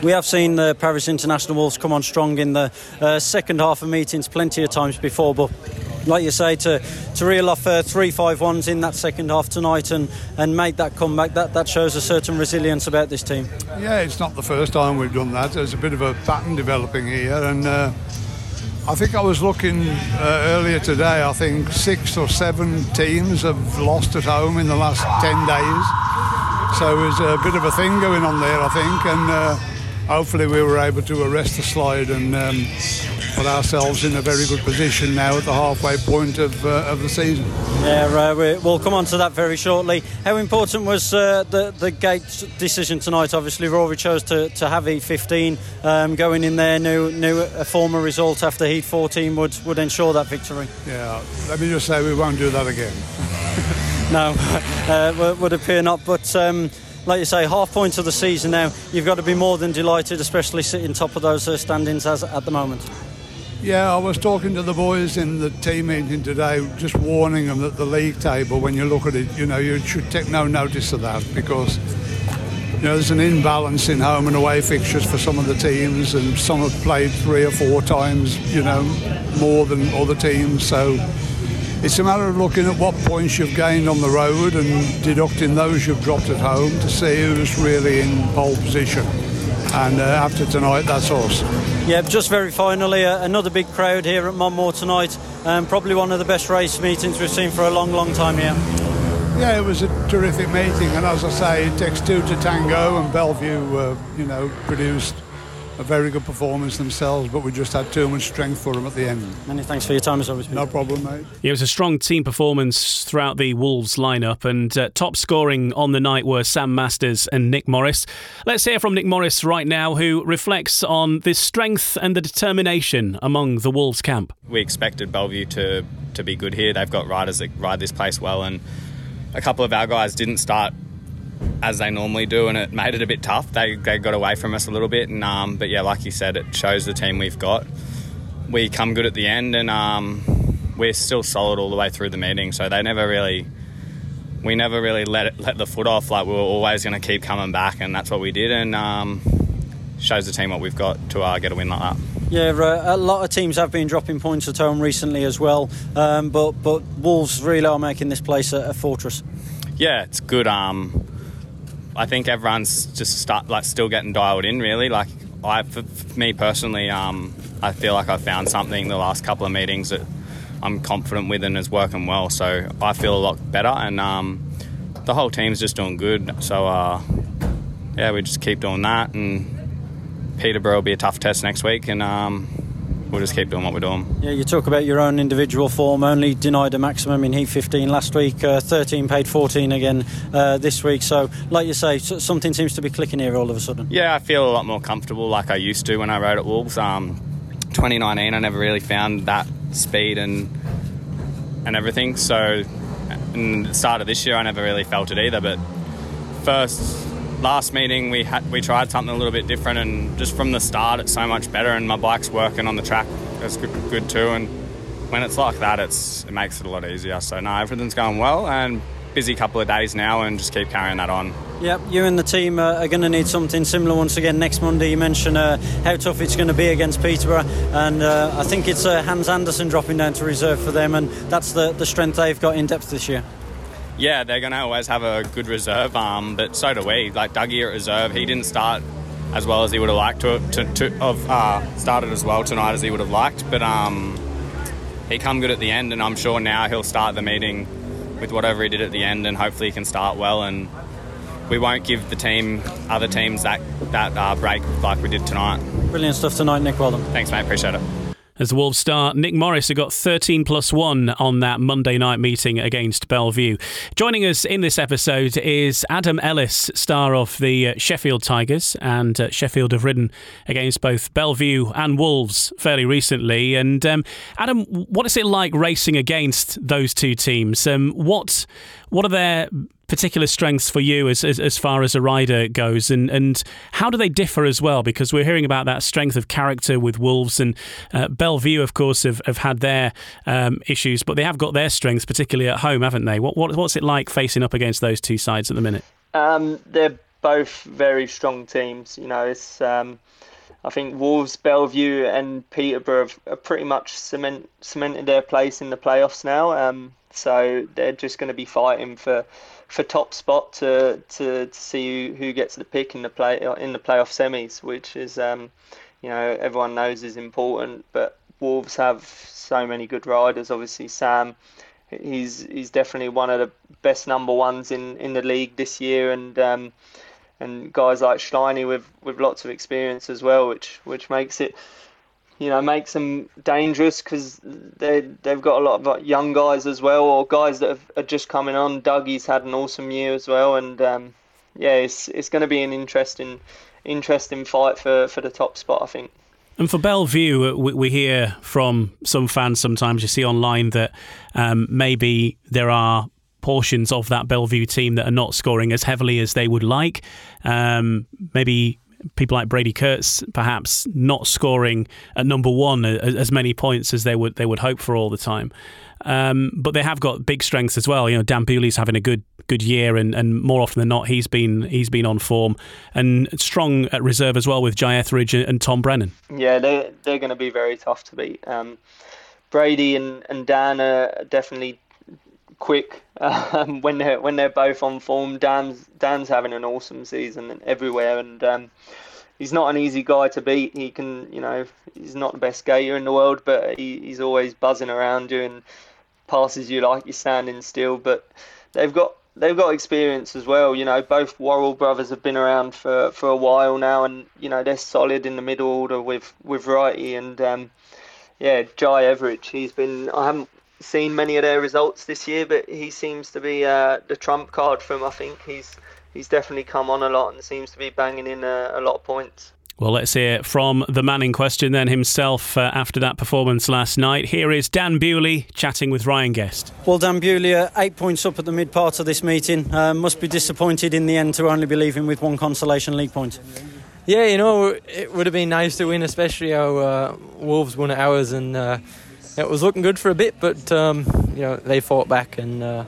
We have seen the Parrys International Wolves come on strong in the uh, second half of meetings plenty of times before, but like you say, to, to reel off uh, three five ones in that second half tonight and, and make that comeback, that, that shows a certain resilience about this team. Yeah, it's not the first time we've done that. There's a bit of a pattern developing here, and uh, I think I was looking uh, earlier today. I think six or seven teams have lost at home in the last ten days, so there's a bit of a thing going on there, I think, and uh, hopefully we were able to arrest the slide and. Um, put ourselves in a very good position now at the halfway point of, uh, of the season. Yeah, uh, we, will come on to that very shortly. How important was uh, the, the gate decision tonight? Obviously, Rory chose to, to have Heat 15 um, going in there, New, knew a former result after Heat 14 would, would ensure that victory. Yeah, let me just say we won't do that again. *laughs* no, *laughs* uh, would appear not, but. Um, like you say, half points of the season now. You've got to be more than delighted, especially sitting top of those uh, standings as at the moment. Yeah, I was talking to the boys in the team meeting today, just warning them that the league table, when you look at it, you know, you should take no notice of that because, you know, there's an imbalance in home and away fixtures for some of the teams, and some have played three or four times, you know, more than other teams. So it's a matter of looking at what points you've gained on the road and deducting those you've dropped at home to see who's really in pole position and uh, after tonight, that's us. Yeah, just very finally, uh, another big crowd here at Monmore tonight. Um, probably one of the best race meetings we've seen for a long, long time here. Yeah, it was a terrific meeting, and as I say, it takes two to tango, and Belle Vue, uh, you know, produced a very good performance themselves, but we just had too much strength for them at the end. Many thanks for your time as always. No problem, mate. It was a strong team performance throughout the Wolves lineup, and uh, top scoring on the night were Sam Masters and Nick Morris. Let's hear from Nick Morris right now, who reflects on the strength and the determination among the Wolves camp. We expected Belle Vue to to be good here. They've got riders that ride this place well, and a couple of our guys didn't start as they normally do, and it made it a bit tough. They, they got away from us a little bit, and um, but yeah, like you said, it shows the team we've got. We come good at the end, and um, we're still solid all the way through the meeting. So they never really, we never really let it, let the foot off. Like we were always going to keep coming back, and that's what we did. And um, shows the team what we've got to uh, get a win like that. Yeah, uh, a lot of teams have been dropping points at home recently as well, um, but but Wolves really are making this place a, a fortress. Yeah, it's good. Um, I think everyone's just start like still getting dialed in. Really, like I, for, for me personally, um, I feel like I've found something the last couple of meetings that I'm confident with and is working well. So I feel a lot better, and um, the whole team's just doing good. So uh, yeah, we just keep doing that, and Peterborough will be a tough test next week, and um, we'll just keep doing what we're doing. Yeah, you talk about your own individual form. Only denied a maximum in Heat 15 last week. Uh, 13 paid 14 again uh, this week. So, like you say, something seems to be clicking here all of a sudden. Yeah, I feel a lot more comfortable like I used to when I rode at Wolves. Um, 2019, I never really found that speed and and everything. So, in the start of this year, I never really felt it either. But first last meeting we had we tried something a little bit different and just from the start it's so much better and my bike's working on the track. It's good, good too and when it's like that it's it makes it a lot easier. So no everything's going well and busy couple of days now and just keep carrying that on. Yep, you and the team are going to need something similar once again next Monday. You mentioned uh, how tough it's going to be against Peterborough, and uh, I think it's uh, Hans Andersen dropping down to reserve for them, and that's the, the strength they've got in depth this year yeah, they're going to always have a good reserve, arm, but so do we. Like Dougie at reserve, he didn't start as well as he would have liked to, to, to have uh, started as well tonight as he would have liked, but um, he come good at the end, and I'm sure now he'll start the meeting with whatever he did at the end, and hopefully he can start well. And we won't give the team, other teams, that that uh, break like we did tonight. Brilliant stuff tonight, Nick. Well done. Thanks, mate. Appreciate it. As the Wolves star, Nick Morris, who got 13 plus 1 on that Monday night meeting against Belle Vue. Joining us in this episode is Adam Ellis, star of the uh, Sheffield Tigers, and uh, Sheffield have ridden against both Belle Vue and Wolves fairly recently. And um, Adam, what is it like racing against those two teams? Um, what what are their particular strengths for you as, as, as far as a rider goes, and, and how do they differ as well? Because we're hearing about that strength of character with Wolves and uh, Belle Vue, of course, have, have had their um, issues, but they have got their strengths, particularly at home, haven't they? What, what what's it like facing up against those two sides at the minute? Um, they're both very strong teams. You know, it's um, I think Wolves, Belle Vue, and Peterborough have, have pretty much cement, cemented their place in the playoffs now. Um, so they're just going to be fighting for for top spot to to, to see who, who gets the pick in the play in the playoff semis, which is um, you know everyone knows is important. But Wolves have so many good riders. Obviously, Sam, he's he's definitely one of the best number ones in, in the league this year, and um, and guys like Schleiny with with lots of experience as well, which which makes it you know, makes them dangerous because they they've got a lot of young guys as well, or guys that have, are just coming on. Dougie's had an awesome year as well, and um, yeah, it's it's going to be an interesting interesting fight for, for the top spot, I think. And for Belle Vue, uh, we, we hear from some fans sometimes you see online that um, maybe there are portions of that Belle Vue team that are not scoring as heavily as they would like. Um, maybe people like Brady Kurtz perhaps not scoring at number one as many points as they would they would hope for all the time. Um, but they have got big strengths as well. You know, Dan Bewley's having a good good year, and, and more often than not, he's been he's been on form and strong at reserve as well with Jye Etheridge and, and Tom Brennan. Yeah, they they're going to be very tough to beat. Um, Brady and, and Dan are definitely quick *laughs* um, when they're when they're both on form. Dan's Dan's having an awesome season everywhere, and um, he's not an easy guy to beat. He can, you know, he's not the best skater in the world, but he, he's always buzzing around doing passes you like you're standing still. But they've got they've got experience as well. You know, both Worrall brothers have been around for, for a while now, and you know they're solid in the middle order with with Wrighty and um, yeah, Jye Etheridge. He's been I haven't seen many of their results this year, but he seems to be uh, the trump card for him. I think he's he's definitely come on a lot and seems to be banging in a, a lot of points. Well, let's hear from the man in question then himself uh, after that performance last night. Here is Dan Bewley chatting with Ryan Guest. Well, Dan Bewley, uh, eight points up at the mid part of this meeting. Uh, must be disappointed in the end to only be leaving with one consolation league point. Yeah, you know, it would have been nice to win, especially how uh, Wolves won at ours and uh, it was looking good for a bit, but um, you know they fought back, and uh,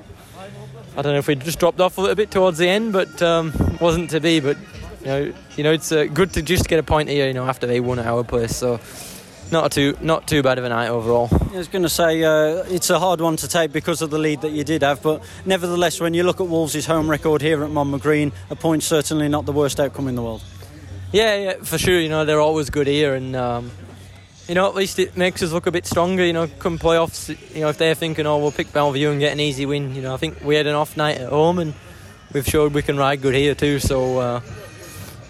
I don't know if we just dropped off a little bit towards the end, but um, wasn't to be. But you know, you know, it's uh, good to just get a point here, you know, after they won at our place. So not too not too bad of a night overall. I was going to say uh, it's a hard one to take because of the lead that you did have, but nevertheless, when you look at Wolves' home record here at Monmore Green, a point certainly not the worst outcome in the world. Yeah, yeah, for sure. You know they're always good here, and um, you know, at least it makes us look a bit stronger. You know, come playoffs, you know, if they're thinking, oh, we'll pick Belle Vue and get an easy win, you know, I think we had an off night at home and we've showed we can ride good here too. So, uh,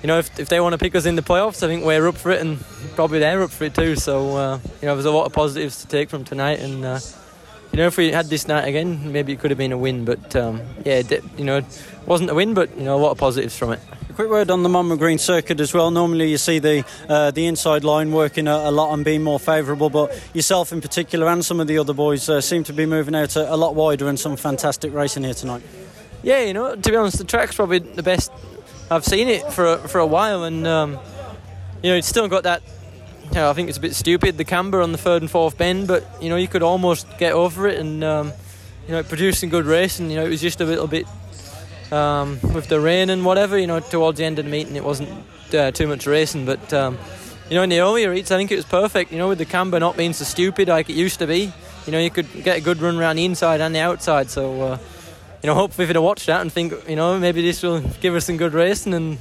you know, if, if they want to pick us in the playoffs, I think we're up for it and probably they're up for it too. So, uh, you know, there's a lot of positives to take from tonight and. Uh, you know, if we had this night again, maybe it could have been a win. But um, yeah, you know, it wasn't a win, but you know, a lot of positives from it. Quick word on the Monmore Green circuit as well. Normally, you see the uh, the inside line working a, a lot and being more favourable, but yourself in particular and some of the other boys uh, seem to be moving out a, a lot wider and some fantastic racing here tonight. Yeah, you know, to be honest, the track's probably the best I've seen it for a, for a while, and um, you know, it's still got that. You know, I think it's a bit stupid the camber on the third and fourth bend, but you know, you could almost get over it, and um, you know, producing good racing. You know, it was just a little bit um, with the rain and whatever. You know, towards the end of the meeting, it wasn't uh, too much racing, but um, you know, in the earlier heats, I think it was perfect. You know, with the camber not being so stupid like it used to be. You know, you could get a good run around the inside and the outside. So, uh, you know, hopefully if you'd have watched that and think, you know, maybe this will give us some good racing and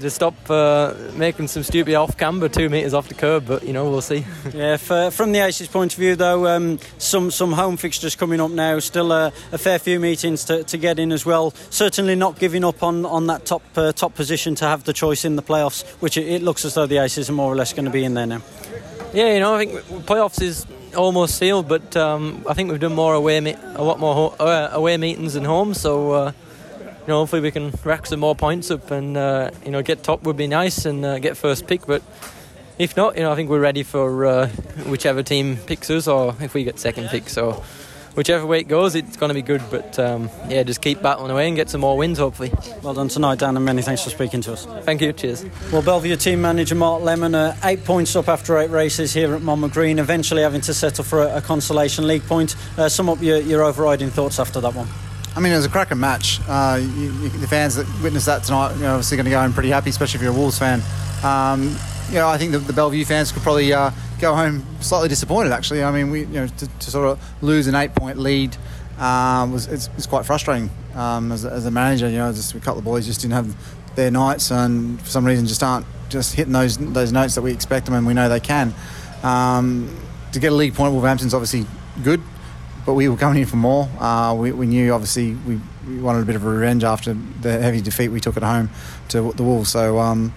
to stop uh, making some stupid off camber two metres off the curb, but you know, we'll see. *laughs* yeah, for, from the Aces' point of view, though, um, some some home fixtures coming up now. Still a, a fair few meetings to, to, get in as well. Certainly not giving up on, on that top uh, top position to have the choice in the playoffs, which it, it, looks as though the Aces are more or less going to be in there now. Yeah, you know, I think playoffs is almost sealed, but um, I think we've done more away, a lot more ho- uh, away meetings than home, so uh, you know, hopefully we can rack some more points up and uh, you know get top would be nice and uh, get first pick. But if not, you know, I think we're ready for uh, whichever team picks us, or if we get second pick. So whichever way it goes, it's going to be good. But um, yeah, just keep battling away and get some more wins, hopefully. Well done tonight, Dan, and many thanks for speaking to us. Thank you. Cheers. Well, Belle Vue team manager Mark Lemon, uh, eight points up after eight races here at Monmore Green, eventually having to settle for a, a consolation league point. Uh, sum up your, your overriding thoughts after that one. I mean, it was a cracking match. Uh, you, you, the fans that witnessed that tonight, you know, obviously going to go home pretty happy, especially if you're a Wolves fan. Um, you know, I think the, the Belle Vue fans could probably uh, go home slightly disappointed. Actually, I mean, we, you know, to, to sort of lose an eight-point lead um, was it's, it's, quite frustrating um, as, as, a manager. You know, just a couple of boys just didn't have their nights, and for some reason just aren't just hitting those those notes that we expect them, and we know they can. Um, to get a league point, Wolverhampton's obviously good but we were coming in for more. Uh, we, we, knew obviously we, we, wanted a bit of a revenge after the heavy defeat we took at home to the Wolves. So, um,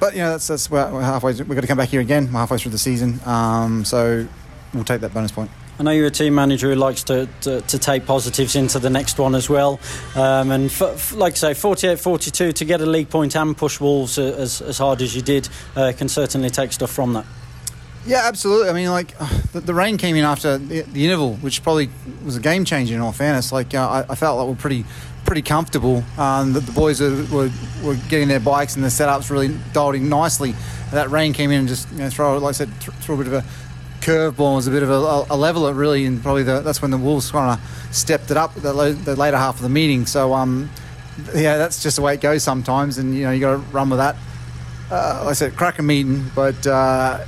but you know that's that's we're halfway. We've got to come back here again halfway through the season. Um, so we'll take that bonus point. I know you're a team manager who likes to, to, to take positives into the next one as well. Um, and like I say, 48 42 to get a league point and push Wolves as, as hard as you did uh, can certainly take stuff from that. Yeah, absolutely. I mean, like *sighs* the, the rain came in after the, the, interval, which probably was a game changer. In all fairness, like uh, I, I, felt like we're pretty pretty comfortable. Um, that the boys were, were, were, getting their bikes and the setups really dialed in nicely. That rain came in and just you know, throw, like I said, th- threw a bit of a curveball. Was a bit of a, a leveler, really, and probably the, that's when the Wolves kind of stepped it up the, the, later half of the meeting. So, um, yeah, that's just the way it goes sometimes, and you know you got to run with that. Uh, like I said, crack a meeting, but. Uh,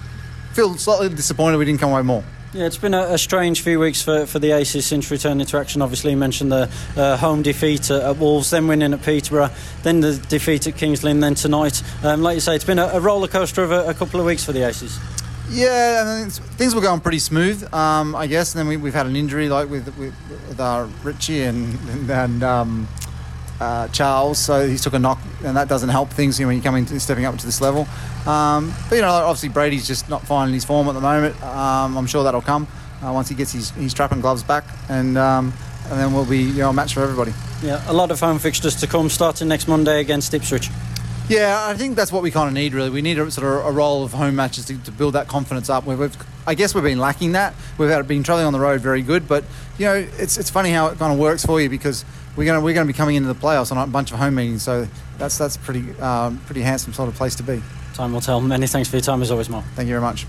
feel slightly disappointed we didn't come away more. Yeah, it's been a, a, strange few weeks for, for the Aces since returning to action. Obviously, you mentioned the uh, home defeat at, at, Wolves, then winning at Peterborough, then the defeat at Kings Lynn, then tonight. Um, like you say, it's been a, a roller coaster of a, a, couple of weeks for the Aces. Yeah, I mean, things were going pretty smooth, um, I guess. And then we, have had an injury like with with, with uh, Richie and and um, uh, Charles, so he took a knock, and that doesn't help things you know, when you're coming to, stepping up to this level. Um, but you know, obviously Brady's just not finding his form at the moment. Um, I'm sure that'll come uh, once he gets his, his strap and gloves back, and um, and then we'll be you know a match for everybody. Yeah, a lot of home fixtures to come, starting next Monday against Ipswich. Yeah, I think that's what we kind of need. Really, we need a sort of a roll of home matches to, to build that confidence up. We've, we've, I guess we've been lacking that. We've had, been travelling on the road very good, but you know, it's it's funny how it kind of works for you because we're going to we're going to be coming into the playoffs on a bunch of home meetings. So that's that's pretty um, pretty handsome sort of place to be. Time will tell. Many thanks for your time as always, Mark. Thank you very much.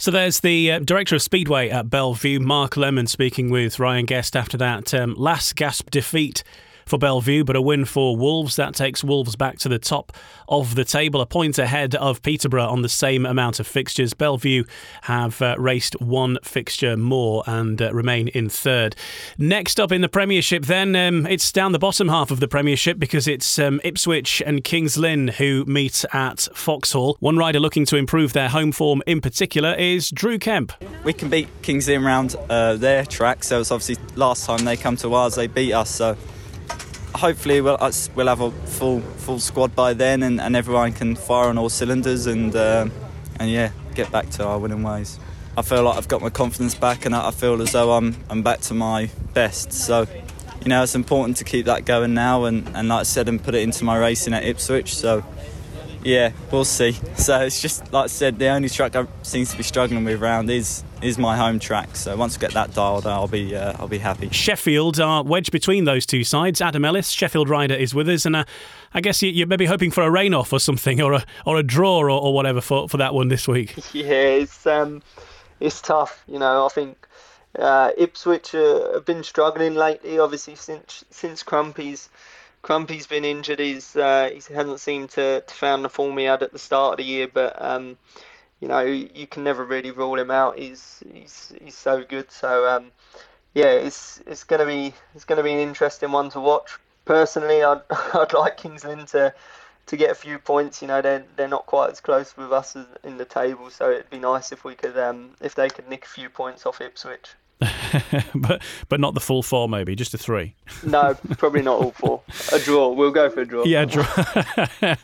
So there's the uh, director of Speedway at Belle Vue, Mark Lemon, speaking with Ryan Guest after that um, last gasp defeat for Belle Vue, but a win for Wolves. That takes Wolves back to the top of the table, a point ahead of Peterborough on the same amount of fixtures. Belle Vue have uh, raced one fixture more and uh, remain in third. Next up in the Premiership, then, um, it's down the bottom half of the Premiership because it's um, Ipswich and Kings Lynn who meet at Foxhall. One rider looking to improve their home form in particular is Drew Kemp. We can beat Kings Lynn around uh, their track, so it's obviously last time they come to ours, they beat us, so hopefully we'll, we'll have a full full squad by then, and, and everyone can fire on all cylinders and uh, and yeah, get back to our winning ways. I feel like I've got my confidence back, and I feel as though I'm I'm back to my best. So, you know, it's important to keep that going now, and, and like I said, and put it into my racing at Ipswich. So, yeah, we'll see. *laughs* So it's just like I said, the only track I seems to be struggling with around is is my home track. So once I get that dialed, I'll be uh, I'll be happy. Sheffield are wedged between those two sides. Adam Ellis, Sheffield rider, is with us, and uh, I guess you're maybe hoping for a rain off or something, or a or a draw or, or whatever for, for that one this week. *laughs* Yeah, it's um, it's tough. You know, I think. Uh, Ipswich uh, have been struggling lately, obviously since since Crumpy's Crumpy's been injured. He's uh, he hasn't seemed to, to found the form he had at the start of the year, but um, you know you can never really rule him out. He's he's he's so good. So um, yeah, it's it's gonna be it's gonna be an interesting one to watch. Personally, I'd *laughs* I'd like Kings Lynn to to get a few points. You know, they're they're not quite as close with us in the table, so it'd be nice if we could um, if they could nick a few points off Ipswich. *laughs* but but not the full four, maybe just a three. *laughs* No, probably not all four. A draw. We'll go for a draw. Yeah, draw. *laughs*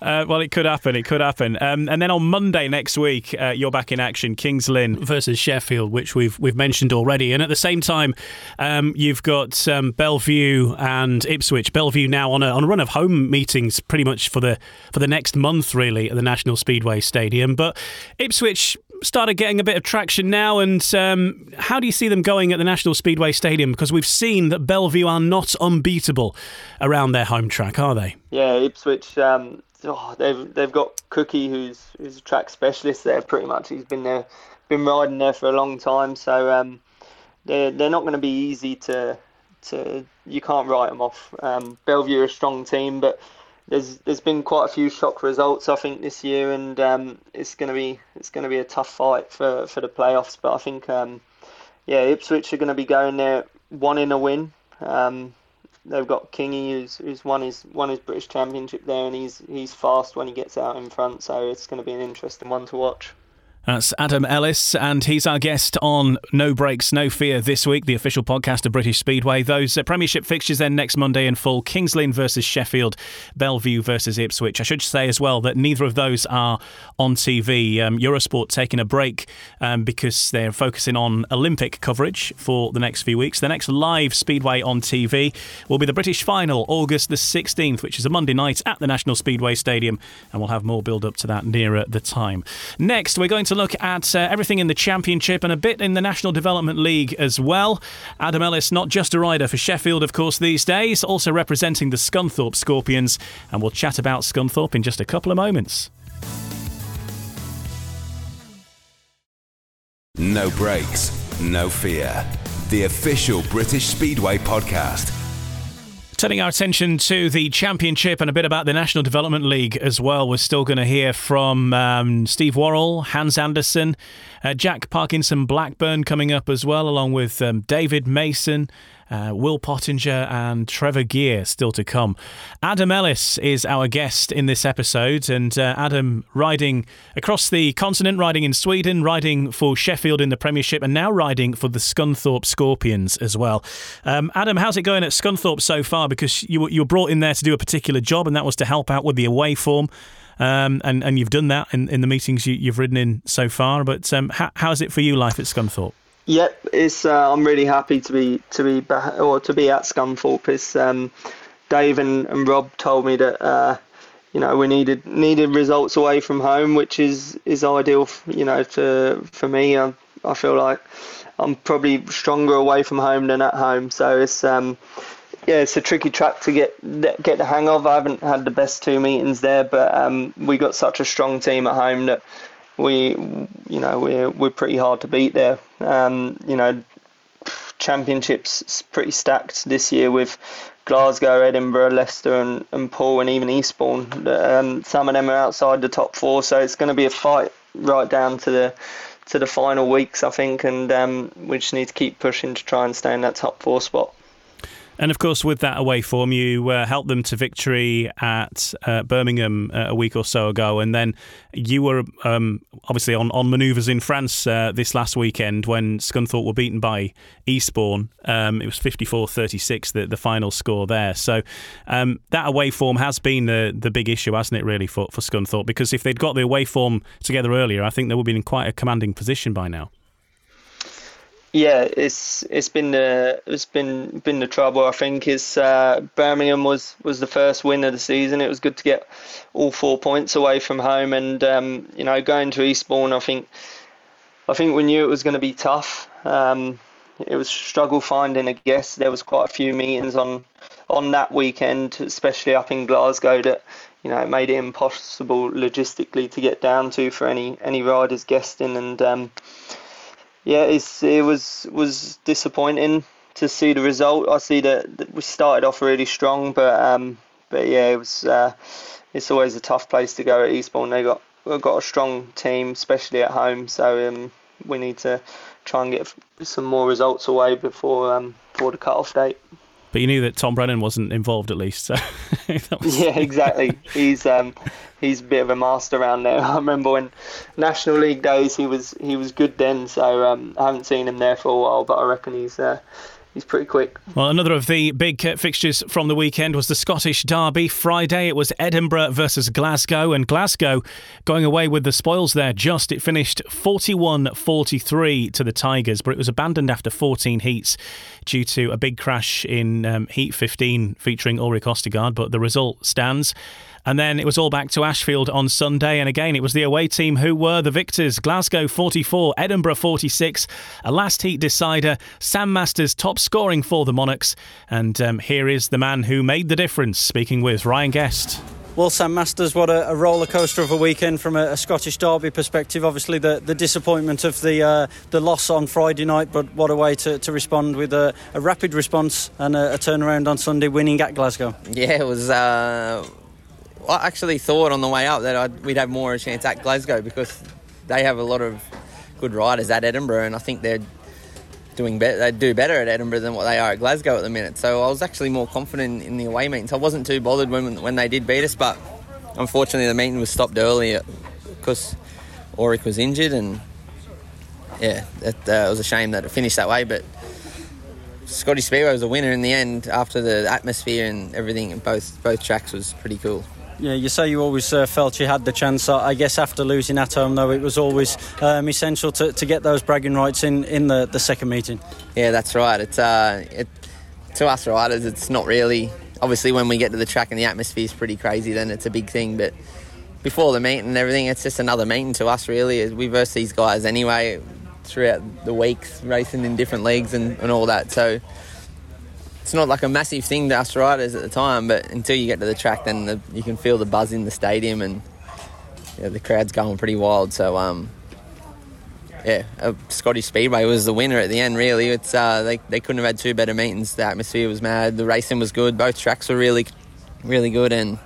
uh, well, it could happen. It could happen. Um, and then on Monday next week, uh, you're back in action. Kings Lynn versus Sheffield, which we've we've mentioned already. And at the same time, um, you've got um, Belle Vue and Ipswich. Belle Vue now on a on a run of home meetings, pretty much for the for the next month, really, at the National Speedway Stadium. But Ipswich started getting a bit of traction now. And um, how do you see them going at the National Speedway Stadium? Because we've seen that Belle Vue are not unbeatable around their home track, are they? Yeah, Ipswich. Um, oh, they've they've got Cookie, who's who's a track specialist there. Pretty much, he's been there, been riding there for a long time. So um, they're they're not going to be easy to to. You can't write them off. Um, Belle are a strong team, but there's there's been quite a few shock results I think this year, and um, it's gonna be it's gonna be a tough fight for, for the playoffs. But I think um, yeah, Ipswich are gonna be going there one in a win. Um, they've got Kingy who's who's won his won his British Championship there, and he's he's fast when he gets out in front. So it's going to be an interesting one to watch. That's Adam Ellis, and he's our guest on No Brakes, No Fear this week, the official podcast of British Speedway. Those uh, Premiership fixtures then next Monday in full Kings Lynn versus Sheffield, Belle Vue versus Ipswich. I should say as well that neither of those are on TV. Um, Eurosport taking a break um, because they're focusing on Olympic coverage for the next few weeks. The next live Speedway on TV will be the British final, August the 16th, which is a Monday night at the National Speedway Stadium, and we'll have more build up to that nearer the time. Next, we're going to look at uh, everything in the Championship and a bit in the National Development League as well. Adam Ellis, not just a rider for Sheffield, of course, these days, also representing the Scunthorpe Scorpions, and we'll chat about Scunthorpe in just a couple of moments. No brakes, no fear. The official British Speedway podcast. Turning our attention to the Championship and a bit about the National Development League as well. We're still going to hear from um, Steve Worrall, Hans Andersen, uh, Jack Parkinson Blackburn coming up as well, along with um, David Mason, uh, Will Pottinger, and Trevor Geer still to come. Adam Ellis is our guest in this episode, and uh, Adam riding across the continent, riding in Sweden, riding for Sheffield in the Premiership, and now riding for the Scunthorpe Scorpions as well. Um, Adam, how's it going at Scunthorpe so far? Because you, you were brought in there to do a particular job, and that was to help out with the away form. Um, and and you've done that in, in the meetings you, have ridden in so far. But um, how, how's it for you, life at Scunthorpe? Yep, it's. Uh, I'm really happy to be to be back, or to be at Scunthorpe. It's, um, Dave and, and Rob told me that uh, you know we needed needed results away from home, which is is ideal. You know, to for me, I, I feel like I'm probably stronger away from home than at home. So it's um, yeah, it's a tricky track to get get the hang of. I haven't had the best two meetings there, but um, we got such a strong team at home that we, you know, we're we're pretty hard to beat there. Um, you know, championships pretty stacked this year with Glasgow, Edinburgh, Leicester, and, and Poole, and even Eastbourne. Um, some of them are outside the top four, so it's going to be a fight right down to the to the final weeks, I think, and um, we just need to keep pushing to try and stay in that top four spot. And of course, with that away form, you uh, helped them to victory at uh, Birmingham uh, a week or so ago. And then you were um, obviously on, on manoeuvres in France uh, this last weekend when Scunthorpe were beaten by Eastbourne. Um, it was 54 36, the, the final score there. So um, that away form has been the, the big issue, hasn't it, really, for, for Scunthorpe? Because if they'd got the away form together earlier, I think they would have been in quite a commanding position by now. Yeah, it's it's been the it's been been the trouble. I think is uh, Birmingham was was the first win of the season. It was good to get all four points away from home, and um, you know going to Eastbourne, I think I think we knew it was going to be tough. Um, it was struggle finding a guest. There was quite a few meetings on on that weekend, especially up in Glasgow, that you know made it impossible logistically to get down to for any any riders guesting and. Um, yeah, it's, it was was disappointing to see the result. I see that, we started off really strong, but um, but yeah, it was uh, it's always a tough place to go at Eastbourne. They got we've got a strong team, especially at home. So um, we need to try and get some more results away before um, before the cut-off date. But you knew that Tom Brennan wasn't involved at least. So *laughs* was... Yeah, exactly. *laughs* he's um, he's a bit of a master around there. *laughs* I remember when National League days, he was he was good then. So um, I haven't seen him there for a while, but I reckon he's. Uh, he's pretty quick. Well, another of the big uh, fixtures from the weekend was the Scottish Derby. Friday it was Edinburgh versus Glasgow, and Glasgow going away with the spoils there. Just it finished 41 43 to the Tigers, but it was abandoned after 14 heats due to a big crash in um, Heat 15 featuring Ulrich Ostergaard, but the result stands. And then it was all back to Ashfield on Sunday. And again, it was the away team who were the victors Glasgow 44, Edinburgh 46. A last heat decider. Sam Masters top scoring for the Monarchs. And um, here is the man who made the difference, speaking with Ryan Guest. Well, Sam Masters, what a, a roller coaster of a weekend from a, a, Scottish derby perspective. Obviously, the, the disappointment of the uh, the loss on Friday night, but what a way to, to respond with a, a rapid response and a, turnaround on Sunday, winning at Glasgow. Yeah, it was. Uh I actually thought on the way up that I'd, we'd have more of a chance at Glasgow because they have a lot of good riders at Edinburgh, and I think they're doing better. They do better at Edinburgh than what they are at Glasgow at the minute. So I was actually more confident in the away meetings. I wasn't too bothered when when they did beat us, but unfortunately the meeting was stopped early because Ulrich was injured, and yeah, it, uh, was a shame that it finished that way, but. Scotty Speedway was a winner in the end after the atmosphere and everything in both both tracks was pretty cool. Yeah, you say you always uh, felt you had the chance. I guess after losing at home, though, it was always um, essential to, to get those bragging rights in, in the, the second meeting. Yeah, that's right. It's uh, it, to us riders, it's not really. Obviously, when we get to the track and the atmosphere is pretty crazy, then it's a big thing. But before the meeting and everything, it's just another meeting to us. Really, we verse these guys anyway throughout the weeks, racing in different leagues and, and all that. So it's not like a massive thing to us riders at the time, but until you get to the track, then the, you can feel the buzz in the stadium and yeah, the crowd's going pretty wild. So um, yeah, uh, Scottish Speedway was the winner at the end. Really, it's uh, they they couldn't have had two better meetings. The atmosphere was mad. The racing was good. Both tracks were really, really good, and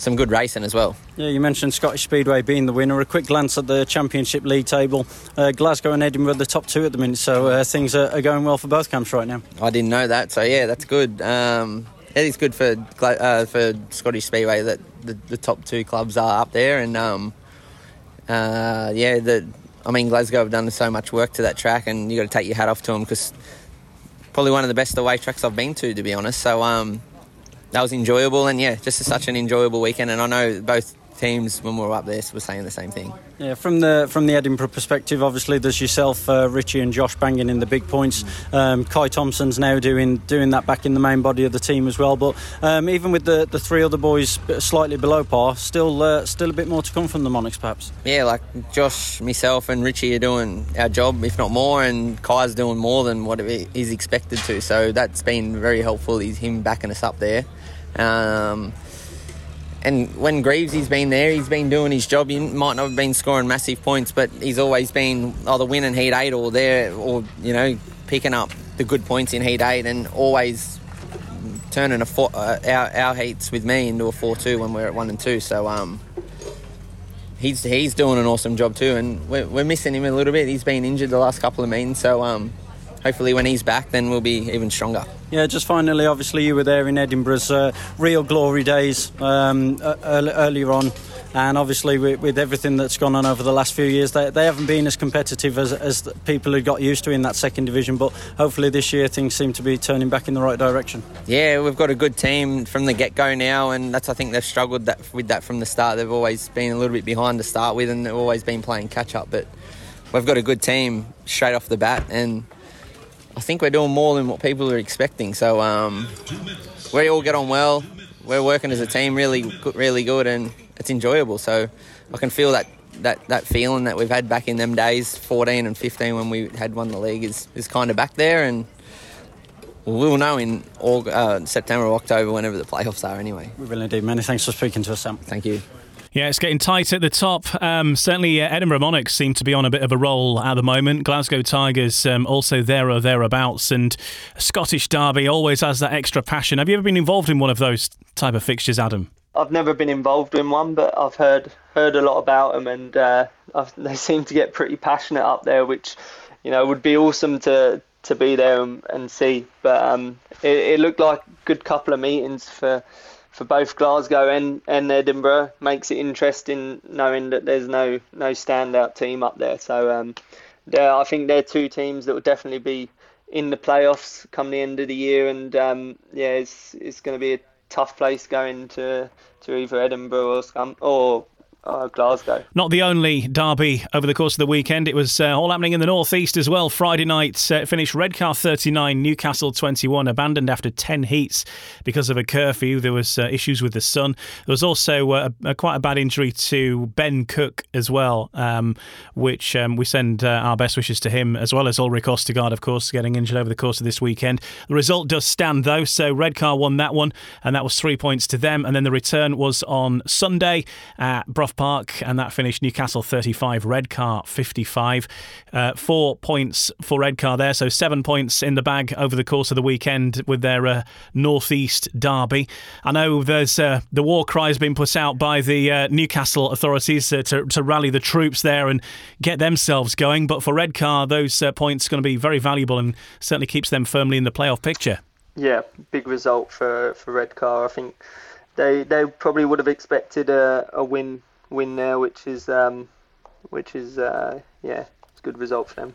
some good racing as well. Yeah, you mentioned Scottish Speedway being the winner. A quick glance at the Championship League table. Uh, Glasgow and Edinburgh are the top two at the minute, so uh, things are, are, going well for both camps right now. I didn't know that, so yeah, that's good. Um, it is good for uh, for Scottish Speedway that the, the, top two clubs are up there, and um, uh, yeah, the I mean Glasgow have done so much work to that track, and you got to take your hat off to them because probably one of the best away tracks I've been to, to be honest. So um, that was enjoyable, and yeah, just such an enjoyable weekend. And I know both teams when we were up there were saying the same thing. Yeah, from the from the Edinburgh perspective, obviously there's yourself, uh, Richie, and Josh banging in the big points. Um, Kye Thomson's now doing doing that back in the main body of the team as well. But um, even with the, the three other boys slightly below par, still uh, still a bit more to come from the Monarchs, perhaps. Yeah, like Josh, myself, and Richie are doing our job, if not more, and Kai's doing more than what he's expected to. So that's been very helpful. He's him backing us up there. Um, and when Greaves has been there, he's been doing his job. He might not have been scoring massive points, but he's always been either winning heat eight or there, or you know, picking up the good points in heat eight, and always turning a four, uh, our, our heats with me into a four-two when we're at one and two. So um, he's he's doing an awesome job too, and we're, we're missing him a little bit. He's been injured the last couple of meetings, so um, hopefully when he's back, then we'll be even stronger. Yeah, just finally, obviously you were there in Edinburgh's uh, real glory days um, earlier on, and obviously with, with, everything that's gone on over the last few years, they, they haven't been as competitive as, as people had got used to in that second division. But hopefully this year things seem to be turning back in the right direction. Yeah, we've got a good team from the get go now, and that's I think they've struggled that, with that from the start. They've always been a little bit behind to start with, and they've always been playing catch up, but. We've got a good team straight off the bat, and I think we're doing more than what people are expecting. So um, we all get on well. We're working as a team really, really good, and it's enjoyable. So I can feel that that that feeling that we've had back in them days, 14 and 15, when we had won the league, is is kind of back there, and we'll know in August, uh, September or October, whenever the playoffs are. Anyway, we will indeed. Many thanks for speaking to us, Sam. Thank you. Yeah, it's getting tight at the top. Um, certainly, uh, Edinburgh Monarchs seem to be on a bit of a roll at the moment. Glasgow Tigers um, also there or thereabouts, and Scottish Derby always has that extra passion. Have you ever been involved in one of those type of fixtures, Adam? I've never been involved in one, but I've heard heard a lot about them, and uh, *laughs* they seem to get pretty passionate up there, which you know would be awesome to to be there and, and see. But um, it, it looked like a good couple of meetings for for both Glasgow and, and Edinburgh. Makes it interesting knowing that there's no no standout team up there. So um, I think they're two teams that will definitely be in the playoffs come the end of the year. And um, yeah, it's it's going to be a tough place going to to either Edinburgh or or uh, Glasgow. Not the only derby over the course of the weekend. It was uh, all happening in the northeast as well. Friday night uh, finished Redcar 39, Newcastle 21, abandoned after 10 heats because of a curfew. There was uh, issues with the sun. There was also uh, a, a, quite a bad injury to Ben Cook as well, um, which um, we send uh, our best wishes to him as well as Ulrich Ostergaard, of course, getting injured over the course of this weekend. The result does stand though, so Redcar won that one, and that was three points to them. And then the return was on Sunday at Brough Park, and that finished Newcastle 35, Redcar 55. Uh, four points for Redcar there, so seven points in the bag over the course of the weekend with their uh, Northeast derby. I know there's uh, the war cry has been put out by the uh, Newcastle authorities uh, to, to rally the troops there and get themselves going, but for Redcar, those uh, points are going to be very valuable and certainly keeps them firmly in the playoff picture. Yeah, big result for, for Redcar. I think they they probably would have expected a, a win win there, which is um, which is uh, yeah, it's a good result for them.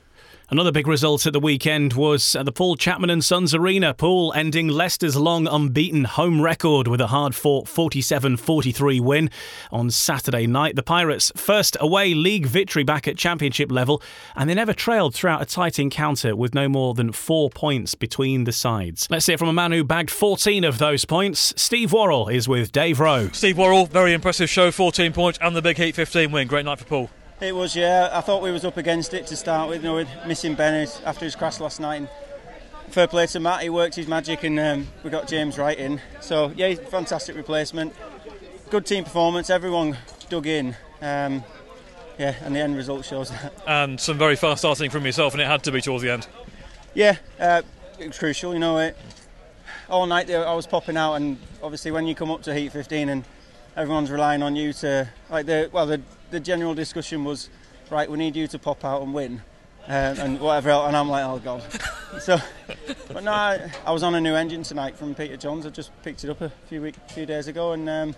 Another big result at the weekend was at the Paul Chapman and Sons Arena. Poole ending Leicester's long unbeaten home record with a hard fought 47 43 win on Saturday night. The Pirates' first away league victory back at championship level, and they never trailed throughout a tight encounter with no more than four points between the sides. Let's hear from a man who bagged 14 of those points. Steve Worrall is with Dave Rowe. Steve Worrall, very impressive show, 14 points and the big Heat 15 win. Great night for Poole. It was, yeah. I thought we was up against it to start with, you know, with missing Bennett after his crash last night. And fair play to Matt, he worked his magic and um, we got James Wright in. So, yeah, fantastic replacement. Good team performance, everyone dug in. Um, yeah, and the end result shows that. And some very fast starting from yourself, and it had to be towards the end. Yeah, uh, it was crucial, you know. It, all night I was popping out, and obviously when you come up to Heat 15 and everyone's relying on you to, like the, well, the the general discussion was, right, we need you to pop out and win. Um, and whatever else, and I'm like, oh god. so, but no, I, I, was on a new engine tonight from Peter Johns. I just picked it up a few week, few days ago, and um,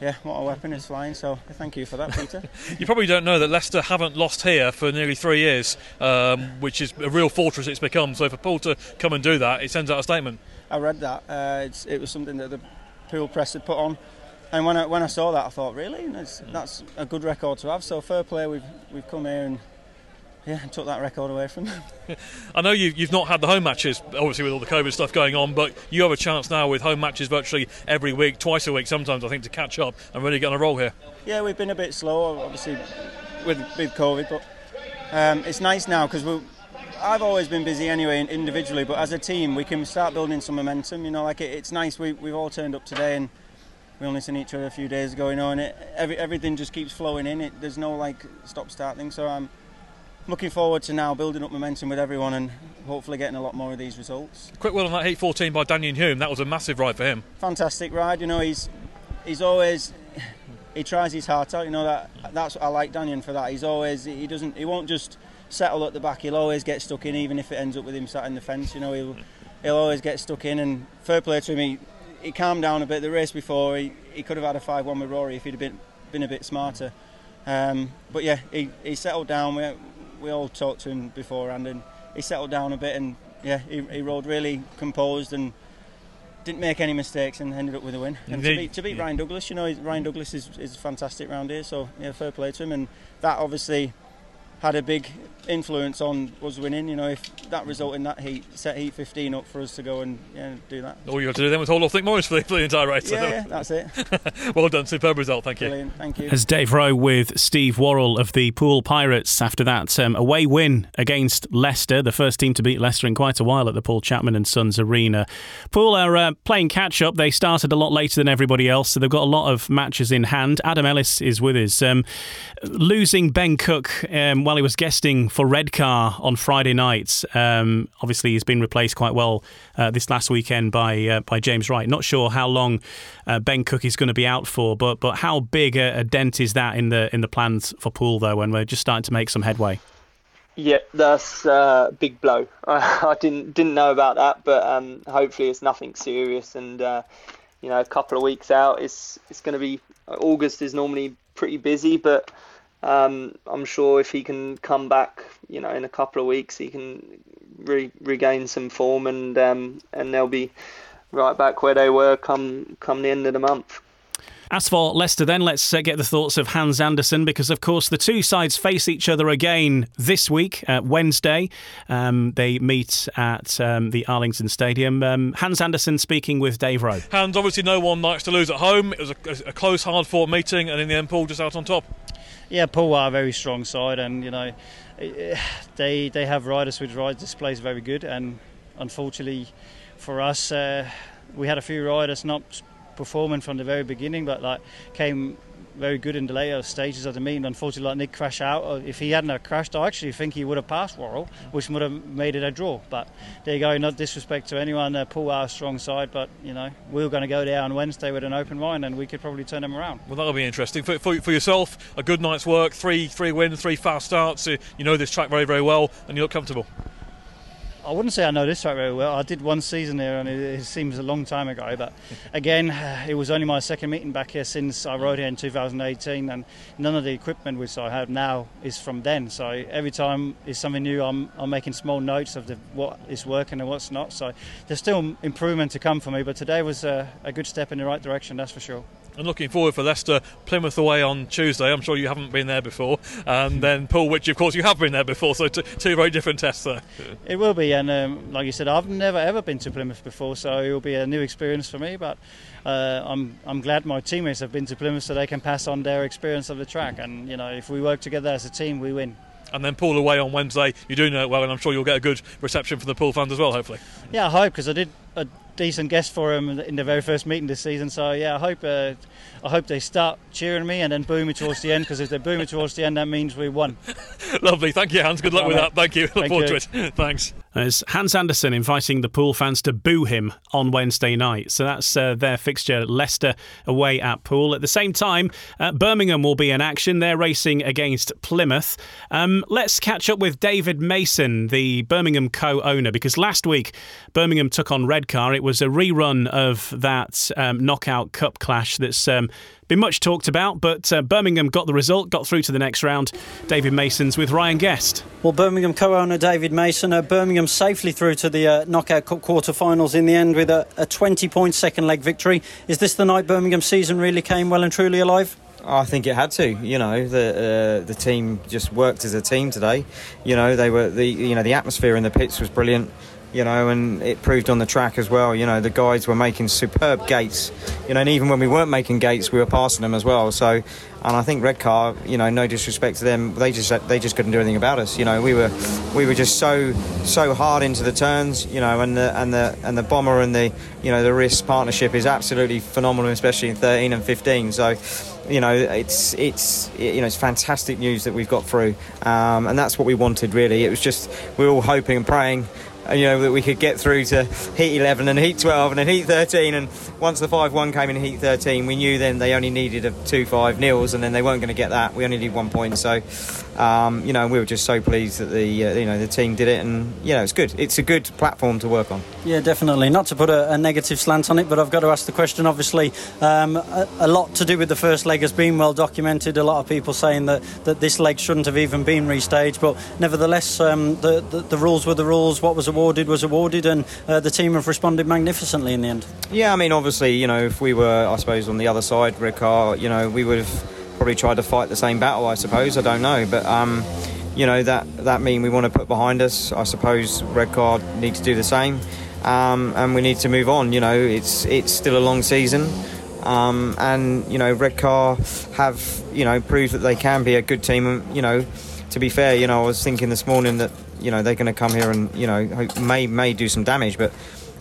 yeah, what a weapon is flying. So thank you for that, Peter. *laughs* you probably don't know that Leicester haven't lost here for nearly three years, um, which is a real fortress it's become. So for Poole to come and do that, it sends out a statement. I read that. Uh, it was something that the Poole Press had put on and when I when I saw that, I thought, really, that's, that's a good record to have. So fair play, we've we've come here and yeah, took that record away from them. *laughs* I know you've, you've not had the home matches, obviously with all the COVID stuff going on, but you have a chance now with home matches virtually every week, twice a week, sometimes I think, to catch up and really get on a roll here. Yeah, we've been a bit slow, obviously, with with COVID, but um, it's nice now because. I've always been busy anyway, individually, but as a team, we can start building some momentum. You know, like it, it's nice. We, we've all turned up today and we only seen each other a few days ago, you know, and it, every, everything just keeps flowing in. It, there's no like stop start thing. So I'm looking forward to now building up momentum with everyone and hopefully getting a lot more of these results. Quick word on that Heat 14 by Danyon Hume. That was a massive ride for him. Fantastic ride. You know, he's he's always he tries his heart out. You know that that's what I like Daniel for that. He's always he doesn't he won't just settle at the back. He'll always get stuck in, even if it ends up with him sat in the fence. You know, he'll he'll always get stuck in. And fair play to him. He, he calmed down a bit. The race before, he, he could have had a 5-1 with Rory if he'd have been, been a bit smarter. Um, but yeah, he, he settled down. We, we all talked to him beforehand and he settled down a bit and yeah, he, he rode really composed and didn't make any mistakes and ended up with a win. And they, to beat, to beat yeah. Ryan Douglas, you know, Ryan Douglas is, is fantastic round here, so yeah, fair play to him. And that obviously had a big influence on us winning. You know, if that result in that heat set heat 15 up for us to go and yeah, do that. All you got to do then was hold off Nick Morris for the, for the entire race. Yeah, yeah that's it. *laughs* well done, superb result. Thank you. Brilliant, thank you. As Dave Rowe with Steve Worrall of the Poole Pirates after that um, away win against Leicester, the first team to beat Leicester in quite a while at the Paul Chapman and Sons Arena. Poole are uh, playing catch up. They started a lot later than everybody else, so they've got a lot of matches in hand. Adam Ellis is with us. Um, losing Ben Cook um, while he was guesting for Redcar on Friday night. Um, obviously, he's been replaced quite well uh, this last weekend by uh, by James Wright. Not sure how long uh, Ben Cook is going to be out for, but but how big a, a, dent is that in the in the plans for Poole though? When we're just starting to make some headway. Yeah, that's a uh, big blow. *laughs* I, didn't didn't know about that, but um, hopefully it's nothing serious. And uh, you know, a couple of weeks out, it's it's going to be August is normally pretty busy, but um, I'm sure if he can come back, you know, in a couple of weeks, he can re- regain some form, and um, and they'll be right back where they were come come the end of the month. As for Leicester, then, let's uh, get the thoughts of Hans Andersen because, of course, the two sides face each other again this week, uh, Wednesday. Um, they meet at um, the Arlington Stadium. Um, Hans Andersen speaking with Dave Rowe. Hans, obviously, no one likes to lose at home. It was a, a close, hard fought meeting, and in the end, Poole just out on top. Yeah, Poole are a very strong side, and, you know, *sighs* they, they have riders which ride displays very good, and unfortunately for us, uh, we had a few riders not performing from the very beginning, but like came very good in the later stages of the meeting. Unfortunately, like Nick crashed out. If he hadn't crashed, I actually think he would have passed Worrall, which would have made it a draw. But there you go. Not disrespect to anyone. Uh, Poole our strong side, but you know we are going to go there on Wednesday with an open mind, and we could probably turn them around. Well, that'll be interesting for, for, for yourself. A good night's work, three three wins, three fast starts. You know this track very very well, and you look comfortable. I wouldn't say I know this track very well. I did one season here, and it, it, seems a long time ago. But *laughs* again, *sighs* it was only my second meeting back here since I rode here in 2018, and none of the equipment which I have now is from then. So every time is something new. I'm, I'm making small notes of the, what is working and what's not. So there's still improvement to come for me, but today was a, a good step in the right direction, that's for sure and looking forward for Leicester Plymouth away on Tuesday. I'm sure you haven't been there before, and then Poole, which of course you have been there before. So t- two very different tests there. It will be, and um, like you said, I've never ever been to Plymouth before, so it will be a new experience for me. But uh, I'm I'm glad my teammates have been to Plymouth, so they can pass on their experience of the track. And you know, if we work together as a team, we win and then Poole away on Wednesday. You do know it well, and I'm sure you'll get a good reception from the Poole fans as well, hopefully. Yeah, I hope because I did decent guest for him in the very first meeting this season. So yeah, I hope uh, I hope they start cheering me and then boo me towards the end because if they boo me towards the end, that means we won. *laughs* Lovely, thank you, Hans. Good luck with that. Thank you. Look Thank forward you. to it. *laughs* Thanks. As Hans Andersen inviting the Poole fans to boo him on Wednesday night. So that's uh, their fixture. Leicester away at Poole. At the same time, uh, Birmingham will be in action. They're racing against Plymouth. Um, let's catch up with David Mason, the Birmingham co owner, because last week Birmingham took on Redcar. It was a rerun of that um, knockout cup clash that's um, been much talked about, but uh, Birmingham got the result, got through to the next round. David Mason's with Ryan Guest. Well, Birmingham co-owner David Mason, uh, Birmingham safely through to the uh, knockout cup quarter-finals in the end with a, a 20-point second leg victory. Is this the night Birmingham season really came well and truly alive? I think it had to. You know, the uh, the team just worked as a team today. You know, they were the you know the atmosphere in the pits was brilliant you know, and it proved on the track as well. You know, the guys were making superb gates, you know, and even when we weren't making gates, we were passing them as well. So, and I think Redcar, you know, no disrespect to them, they just they just couldn't do anything about us. You know, we were we were just so so hard into the turns, you know, and the and the and the bomber and the you know the Riss partnership is absolutely phenomenal, especially in 13 and 15. So you know, it's it's you know it's fantastic news that we've got through, um, and that's what we wanted really. It was just we were all hoping and praying you know that we could get through to heat 11 and heat 12 and then heat 13 and once the 5-1 came in heat 13 we knew then they only needed a 2-5 nils and then they weren't going to get that. We only need one point so um, you know we were just so pleased that the uh, you know the team did it and you know it's good. It's a good platform to work on. Yeah definitely. Not to put a, a negative slant on it but I've got to ask the question obviously. Um, a, a, lot to do with the first leg has been well documented. A lot of people saying that, that this leg shouldn't have even been restaged but nevertheless um, the, the, the rules were the rules. What was awarded was awarded, and uh, the team have responded magnificently in the end. Yeah, I mean, obviously, you know, if we were, I suppose, on the other side, Redcar, you know, we would have probably tried to fight the same battle. I suppose. I don't know, but. Um, you know that that mean we want to put behind us. I suppose red Redcar need to do the same, um, and we need to move on. You know, it's it's still a long season, um, and you know Redcar have you know proved that they can be a good team. And you know, to be fair, you know I was thinking this morning that you know they're going to come here and you know may may do some damage, but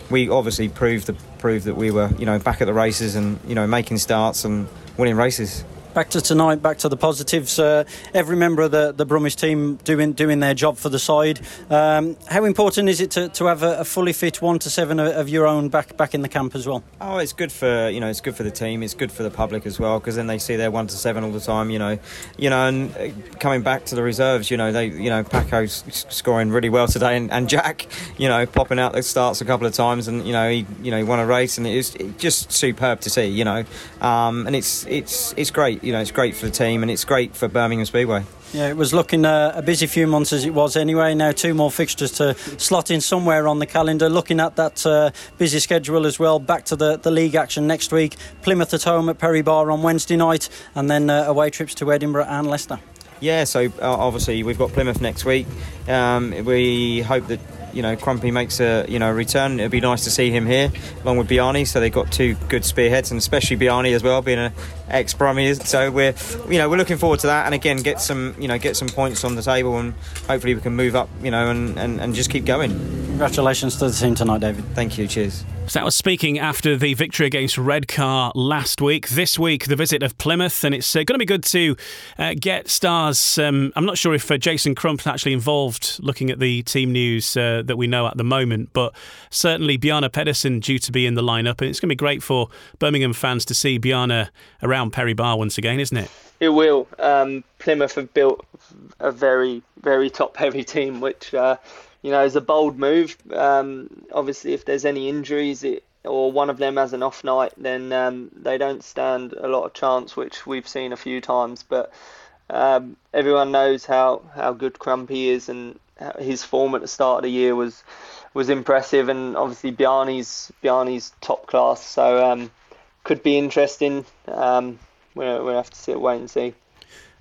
we obviously proved the proved that we were you know back at the races and you know making starts and winning races. Back to tonight, back to the positives. Uh, every member of the, the Brummies team doing doing their job for the side. Um, how important is it to, to have a, a, fully fit one to seven of your own back back in the camp as well? Oh, it's good for you know it's good for the team. It's good for the public as well because then they see their one to seven all the time. You know, you know, and uh, coming back to the reserves, you know they you know Paco's scoring really well today, and, and Jack, you know, popping out the starts a couple of times, and you know he you know he won a race, and it's just superb to see. You know, um, and it's it's it's great you know, it's great for the team and it's great for Birmingham Speedway. Yeah, it was looking uh, a busy few months as it was anyway. Now two more fixtures to slot in somewhere on the calendar. Looking at that uh, busy schedule as well. Back to the, the league action next week. Plymouth at home at Perry Barr on Wednesday night, and then uh, away trips to Edinburgh and Leicester. Yeah, so uh, obviously we've got Plymouth next week. Um, we hope that you know Crumpy makes a you know return. It'd be nice to see him here along with Bjarne. So they've got two good spearheads, and especially Bjarne as well, being an ex Brummy. So we're you know we're looking forward to that, and again get some you know get some points on the table, and hopefully we can move up you know and, and, and just keep going. Congratulations to the team tonight, David. Thank you. Cheers. So that was speaking after the victory against Redcar last week. This week, the visit of Plymouth, and it's uh, going to be good to uh, get stars. Um, I'm not sure if uh, Jason Crump's actually involved looking at the team news that we know at the moment, but certainly Bjarne Pedersen due to be in the lineup, and it's going to be great for Birmingham fans to see Bjarne around Perry Barr once again, isn't it? It will. Um, Plymouth have built a very, very top-heavy team, which uh, you know, is a bold move. Um, obviously, if there's any injuries it, or one of them has an off night, then um, they don't stand a lot of chance, which we've seen a few times. But um, everyone knows how, how good Crumpy is, and his form at the start of the year was was impressive, and obviously Biani's Bjarne's top class. So um, could be interesting. Um, we'll, we'll have to sit, wait and see.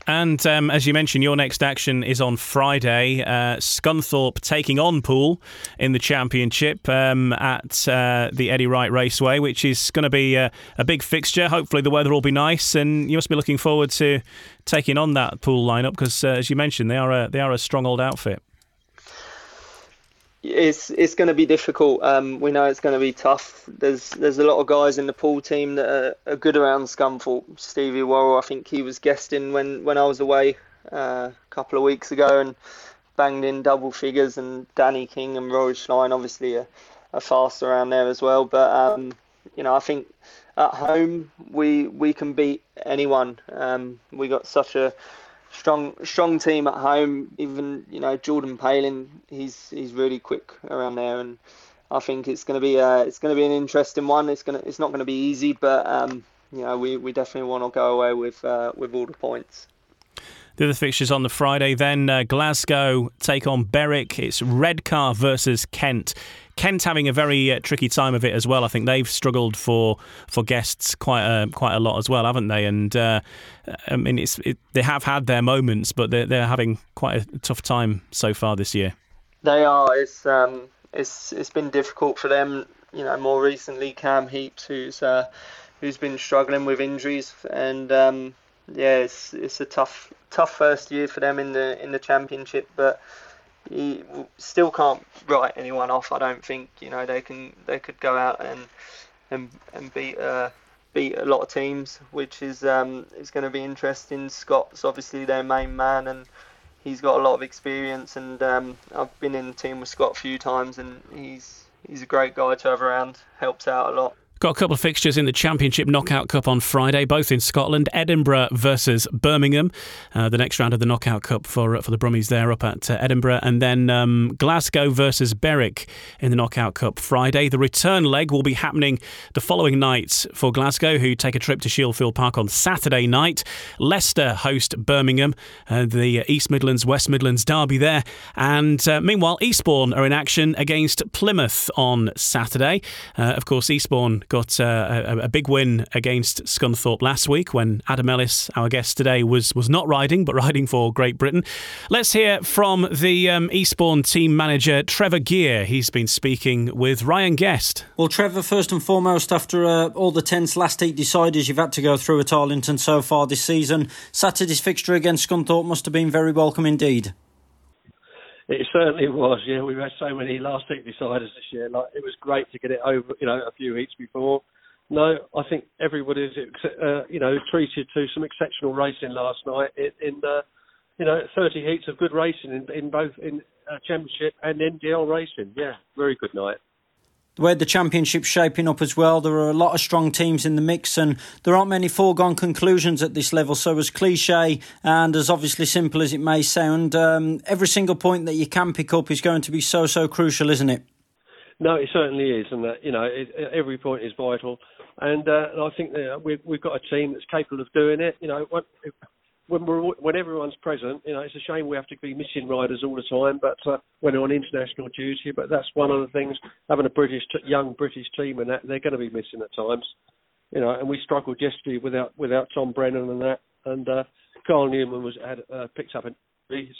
And um, as you mentioned, your next action is on Friday. Uh, Scunthorpe taking on Poole in the championship um, at uh, the Eddie Wright Raceway, which is going to be a, a, big fixture. Hopefully, the weather will be nice, and you must be looking forward to taking on that Poole lineup because, uh, as you mentioned, they are a, they are a strong old outfit it's it's going to be difficult. Um, we know it's going to be tough. There's there's a lot of guys in the Poole team that are, are good around Scunthorpe. Stevie Worrall, I think he was guesting when, when I was away uh, a couple of weeks ago and banged in double figures. And Danny King and Rory Schlein obviously are, are fast around there as well. But um, you know, I think at home we we can beat anyone. Um, we got such a strong strong team at home. Even you know Jordan Palin, he's he's really quick around there, and I think it's going to be a, it's going to be an interesting one. It's going to it's not going to be easy, but um, you know we, we definitely want to go away with uh, with all the points. The other fixtures on the Friday, then uh, Glasgow take on Berwick. It's Redcar versus Kent. Kent having a very uh, tricky time of it as well. I think they've struggled for for guests quite a, quite a lot as well, haven't they? And uh, I mean, it's it, they have had their moments, but they're they're having quite a tough time so far this year. They are. It's um, it's it's been difficult for them. You know, more recently, Cam Heeps, who's uh, who's been struggling with injuries, and um, yeah, it's it's a tough tough first year for them in the in the championship, but he still can't write anyone off. I don't think you know they can they could go out and and and beat uh, beat a lot of teams, which is um, is going to be interesting. Scott's obviously their main man, and he's got a lot of experience. And um, I've been in the team with Scott a few times, and he's he's a great guy to have around. Helps out a lot. Got a couple of fixtures in the Championship Knockout Cup on Friday, both in Scotland. Edinburgh versus Birmingham, uh, the next round of the Knockout Cup for for the Brummies there up at uh, Edinburgh, and then um, Glasgow versus Berwick in the Knockout Cup Friday. The return leg will be happening the following night for Glasgow, who take a trip to Shieldfield Park on Saturday night. Leicester host Birmingham, uh, the East Midlands West Midlands derby there, and uh, meanwhile Eastbourne are in action against Plymouth on Saturday. Uh, of course, Eastbourne got uh, a, a, big win against Scunthorpe last week when Adam Ellis, our guest today, was was not riding but riding for Great Britain. Let's hear from the um, Eastbourne team manager Trevor Geer. He's been speaking with Ryan Guest. Well, Trevor, first and foremost, after uh, all the tense last eight deciders you've had to go through at Arlington so far this season, Saturday's fixture against Scunthorpe must have been very welcome indeed. It certainly was. Yeah, we've had so many last week deciders this year. Like it was great to get it over. You know, a few weeks before, no, I think everybody's uh, you know treated to some exceptional racing last night in, in uh, you know 30 heats of good racing in, in both in uh, championship and NDL racing. Yeah, very good night. Way the championship's shaping up as well, there are a lot of strong teams in the mix, and there aren't many foregone conclusions at this level. So, as cliche and as obviously simple as it may sound, um, every single point that you can pick up is going to be so so crucial, isn't it? No, it certainly is, and that you know it, every point is vital. And, uh, and I think that we've, we've got a team that's capable of doing it. You know, when, when we're when everyone's present, you know, it's a shame we have to be missing riders all the time. But uh, when on international duty, but that's one of the things. Having a British young British team and that they're going to be missing at times. You know, and we struggled yesterday without without Tom Brennan and that. And uh, Kyle Newman was had uh, picked up a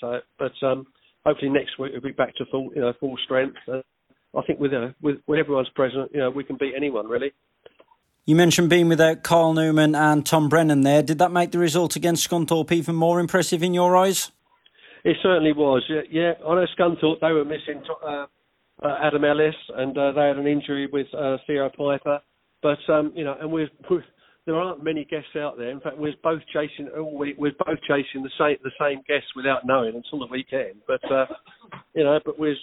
so, but um, hopefully next week we'll be back to full you know full strength. Uh, I think with uh, with when everyone's present, you know, we can beat anyone really. You mentioned being without Kyle Newman and Tom Brennan there. Did that make the result against Scunthorpe even more impressive in your eyes? It certainly was. Yeah. I know Scunthorpe, they were missing uh, uh, Adam Ellis and uh, they had an injury with uh, Theo Pijper. But, um, you know, and we're, we're, there aren't many guests out there. In fact, we're both chasing. We're both chasing the same the same guests without knowing until the weekend. But uh, you know, but we're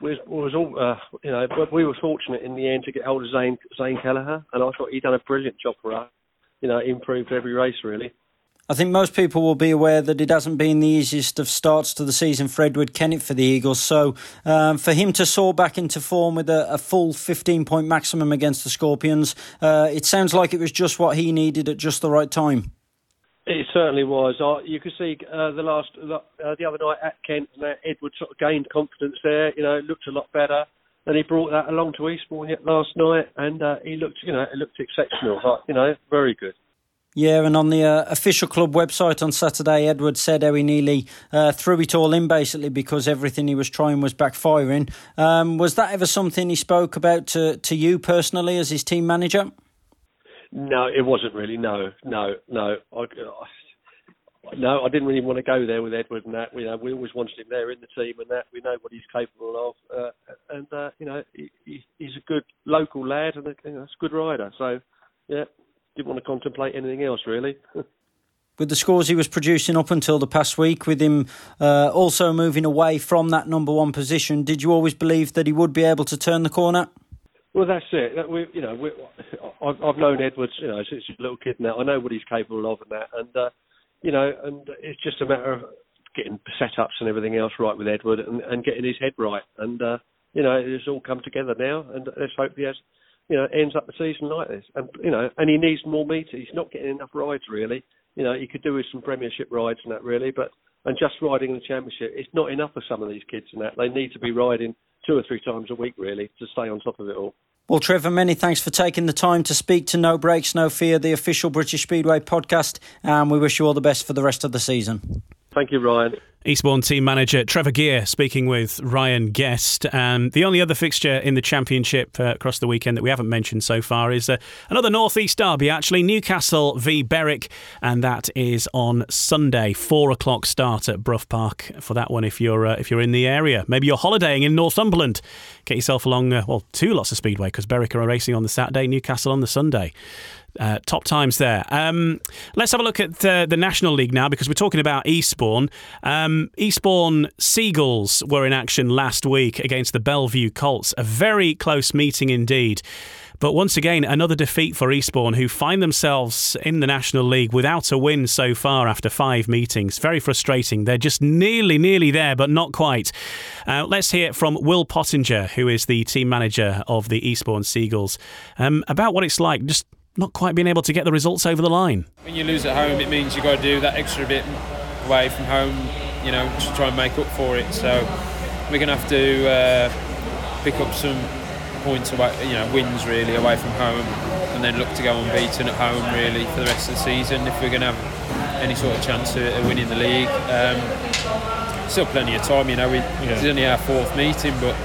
was was all uh, you know, but we were fortunate in the end to get hold of Zane Zane Keleher, and I thought he'd done a brilliant job for us. You know, improved every race really. I think most people will be aware that it hasn't been the easiest of starts to the season for Edward Kennett for the Eagles. So um, for him to soar back into form with a, a full 15 point maximum against the Scorpions, uh, it sounds like it was just what he needed at just the right time. It certainly was. You could see uh, the last uh, the other night at Kent, uh, Edward sort of gained confidence there. You know, it looked a lot better, and he brought that along to Eastbourne last night, and uh, he looked, you know, it looked exceptional. you know, very good. Yeah, and on the uh, official club website on Saturday, Edward said how he nearly uh, threw it all in basically because everything he was trying was backfiring. Um, was that ever something he spoke about to, to you personally as his team manager? No, it wasn't really. No, no, no. I, I, no, I didn't really want to go there with Edward and that. We, know, we always wanted him there in the team and that. We know what he's capable of, uh, and uh, you know he, he's a good local lad and a, you know, a good rider. So yeah, didn't want to contemplate anything else really. *laughs* with the scores he was producing up until the past week, with him uh, also moving away from that number one position, did you always believe that he would be able to turn the corner? Well, that's it. We, you know, we, I've, I've known Edwards, you know, since he's a little kid now. I know what he's capable of and that, and uh, you know, and it's just a matter of getting setups and everything else right with Edward and, and getting his head right. And uh, you know, it's all come together now, and let's hope he has, you know, ends up the season like this. And you know, and he needs more meters. He's not getting enough rides really. You know, he could do with some Premiership rides and that really, but and just riding the Championship, it's not enough for some of these kids and that. They need to be riding two or three times a week, really, to stay on top of it all. Well, Trevor, many thanks for taking the time to speak to No Brakes, No Fear, the official British Speedway podcast, and we wish you all the best for the rest of the season. Thank you, Ryan. Eastbourne team manager Trevor Geer speaking with Ryan Guest. And the only other fixture in the championship uh, across the weekend that we haven't mentioned so far is uh, another Northeast derby, actually, Newcastle v Berwick. And that is on Sunday, four o'clock start at Brough Park for that one if you're, uh, if you're in the area. Maybe you're holidaying in Northumberland. Get yourself along, uh, well, two lots of Speedway because Berwick are racing on the Saturday, Newcastle on the Sunday. Uh, top times there. Um, let's have a look at uh, the National League now because we're talking about Eastbourne. Um, Eastbourne Seagulls were in action last week against the Belle Vue Colts. A very close meeting indeed. But once again, another defeat for Eastbourne, who find themselves in the National League without a win so far after five meetings. Very frustrating. They're just nearly, nearly there, but not quite. Uh, let's hear from Will Pottinger, who is the team manager of the Eastbourne Seagulls, um, about what it's like just not quite being able to get the results over the line. When you lose at home, it means you've got to do that extra bit away from home, you know, to try and make up for it. So we're going to have to uh, pick up some points away, you know, wins really away from home, and then look to go unbeaten at home really for the rest of the season if we're going to have any sort of chance of winning the league. Um, still plenty of time, you know. We, yeah. It's only our fourth meeting, but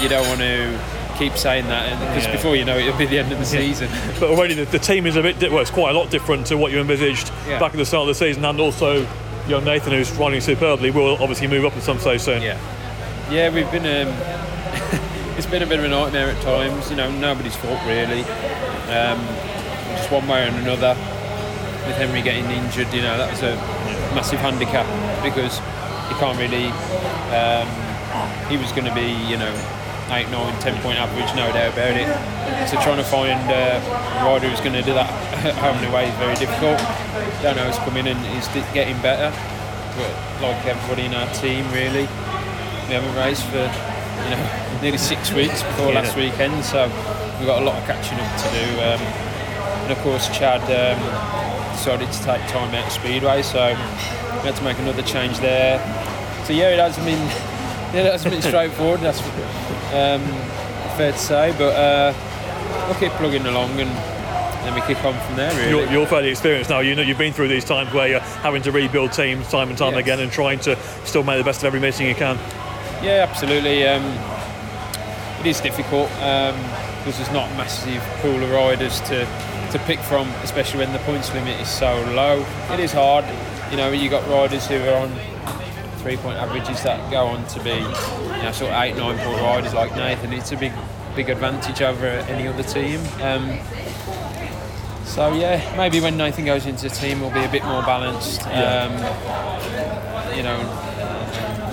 you don't want to keep saying that because yeah. before you know it, it'll be the end of the season. *laughs* but already the, the, team is a bit, well, it's quite a lot different to what you envisaged back at the start of the season, and also young Nathan, who's running superbly, will obviously move up at some stage soon. Yeah, yeah, we've been. Um, *laughs* it's been a bit of a nightmare at times. You know, nobody's fault really. Um, just one way or another, with Henry getting injured, you know, that was a massive handicap because he can't really. Um, he was going to be, you know, eight, nine, ten point average, no doubt about it. So trying to find uh, a rider who's going to do that *laughs* home and away is very difficult. Don't Dano's come in and is getting better, but like everybody in our team, really, we haven't raced for you know *laughs* nearly six weeks before Yeah. last weekend, so we've got a lot of catching up to do. Um, and of course, Chad um, decided to take time out of Speedway, so we had to make another change there. So yeah, it hasn't been yeah, *laughs* it hasn't been straightforward. That's um, fair to say, but uh, we'll keep plugging along and then we kick on from there. Really. You're, you're fairly experienced now. You know you've been through these times where you're having to rebuild teams time and time Yes. again and trying to still make the best of every meeting you can. Yeah, absolutely. Um, it is difficult um, because there's not a massive pool of riders to, to pick from, especially when the points limit is so low. It is hard. You know, you got riders who are on three point averages that go on to be, you know, sort of eight, nine point riders like Nathan. It's a big, big advantage over any other team. Um, so yeah, maybe when Nathan goes into the team, we'll be a bit more balanced. Yeah. Um, you know,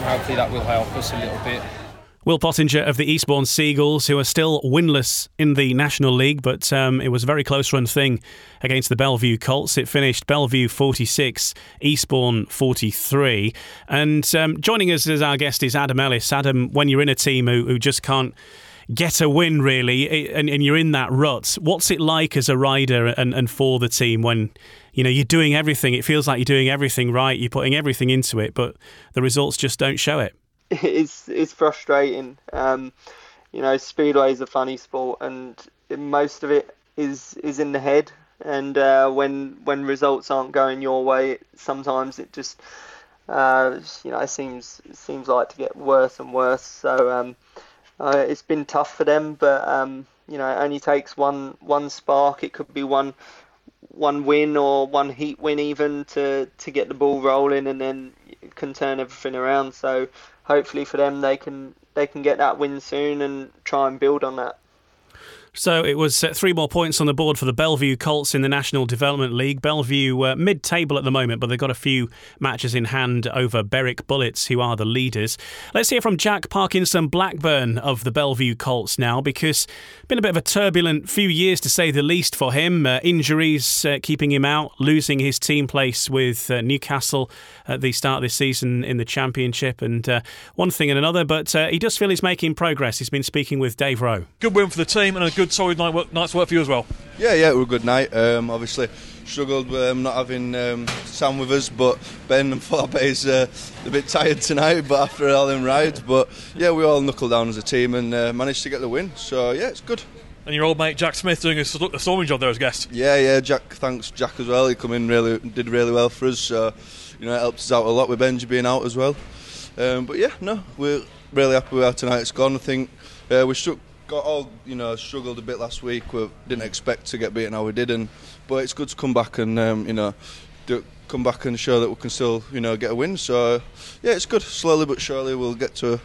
hopefully that will help us a little bit. Will Pottinger of the Eastbourne Seagulls, who are still winless in the National League, but um, it was a very close run thing against the Belle Vue Colts. It finished Belle Vue 46, Eastbourne 43. And um, joining us as our guest is Adam Ellis. Adam, when you're in a team who, who just can't get a win, really, and, and you're in that rut, what's it like as a rider and, and for the team when you know you're doing everything? It feels like you're doing everything right, you're putting everything into it, but the results just don't show it. It's it's frustrating. Um, you know, speedway is a funny sport, and most of it is is in the head. And uh, when when results aren't going your way, sometimes it just uh, you know seems seems like to get worse and worse. So um, uh, it's been tough for them, but um, you know it only takes one one spark. It could be one one win or one heat win even to to get the ball rolling, and then can turn everything around. So hopefully for them, they can they can get that win soon and try and build on that. So it was uh, three more points on the board for the Belle Vue Colts in the National Development League. Belle Vue uh, mid-table at the moment, but they've got a few matches in hand over Berwick Bullets, who are the leaders. Let's hear from Jack Parkinson Blackburn of the Belle Vue Colts now, because been a bit of a turbulent few years to say the least for him. Uh, injuries uh, keeping him out, losing his team place with uh, Newcastle at the start of this season in the Championship, and one thing and another. But he does feel he's making progress. He's been speaking with Dave Rowe. Good win for the team and a good solid night work, night's work for you as well. Yeah, yeah, it was a good night. Um, obviously, struggled um, not having um, Sam with us, but Ben and Forbe's uh, a bit tired tonight. But after all them rides, but yeah, we all knuckled down as a team and uh, managed to get the win. So yeah, it's good. And your old mate Jack Smith doing a, a storming job there as guest. Yeah, yeah, Jack. Thanks, Jack as well. He come in really, did really well for us. So you know, it helped us out a lot with Benji being out as well. Um, but yeah, no, we're really happy with how tonight's gone. I think uh, we struck, got all you know struggled a bit last week. We didn't expect to get beaten how we did, and but it's good to come back and um, you know do, come back and show that we can still you know get a win. So yeah, it's good. Slowly but surely we'll get to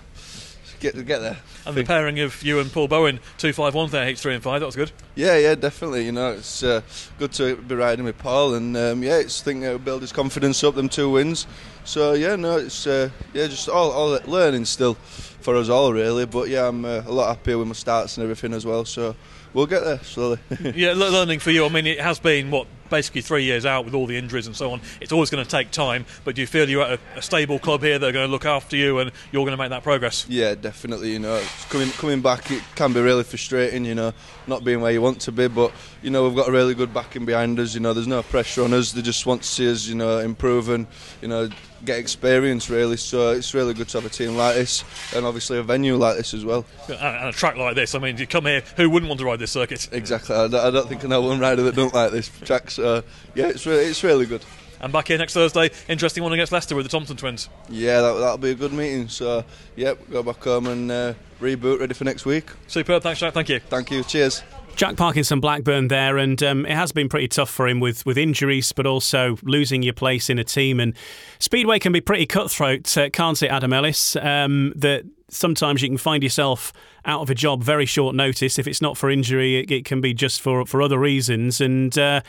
get get there. And the pairing of you and Paul Bowen, 251 there, H3 and 5, that was good. Yeah, yeah, definitely. You know, it's uh, good to be riding with Paul, and um, yeah, it's I think will build his confidence up. Them two wins, so yeah, no, it's uh, yeah, just all, all learning still for us all really. But yeah, I'm uh, a lot happier with my starts and everything as well. So we'll get there slowly. *laughs* yeah, learning for you. I mean, it has been, what, basically three years out with all the injuries and so on. It's always going to take time, but do you feel you're at a, a stable club here that are going to look after you and you're going to make that progress? Yeah, definitely. You know, coming coming back, it can be really frustrating. You know, not being where you want to be, but you know we've got a really good backing behind us. You know, there's no pressure on us. They just want to see us, you know, improve and you know get experience really. So it's really good to have a team like this, and obviously a venue like this as well. And, a track like this, I mean, you come here, who wouldn't want to ride this circuit? Exactly. I don't, think I know one rider that don't like this track. So yeah, it's really it's really good. And back here next Thursday, interesting one against Leicester with the Thompson twins. Yeah, that, that'll be a good meeting. So, yep, go back home and uh, reboot, ready for next week. Superb, thanks, Jack. Thank you. Thank you. Cheers. Jack Parkinson Blackburn there, and um, it has been pretty tough for him with, with injuries, but also losing your place in a team. And Speedway can be pretty cutthroat, uh, can't it, Adam Ellis? Um, that sometimes you can find yourself out of a job very short notice. If it's not for injury, it, it can be just for, for other reasons. And uh,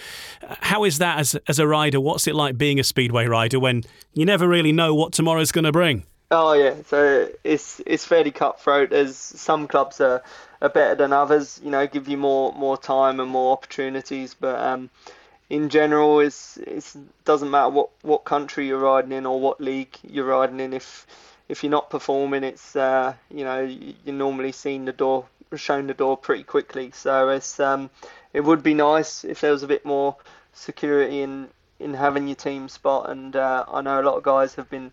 how is that as, as a rider? What's it like being a Speedway rider when you never really know what tomorrow's going to bring? Oh yeah, so it's it's fairly cutthroat. As some clubs are, are better than others, you know, give you more more time and more opportunities. But um, in general, it's it doesn't matter what, what country you're riding in or what league you're riding in. If if you're not performing, it's uh, you know you're normally seen the door shown the door pretty quickly. So it's um, it would be nice if there was a bit more security in in having your team spot. And uh, I know a lot of guys have been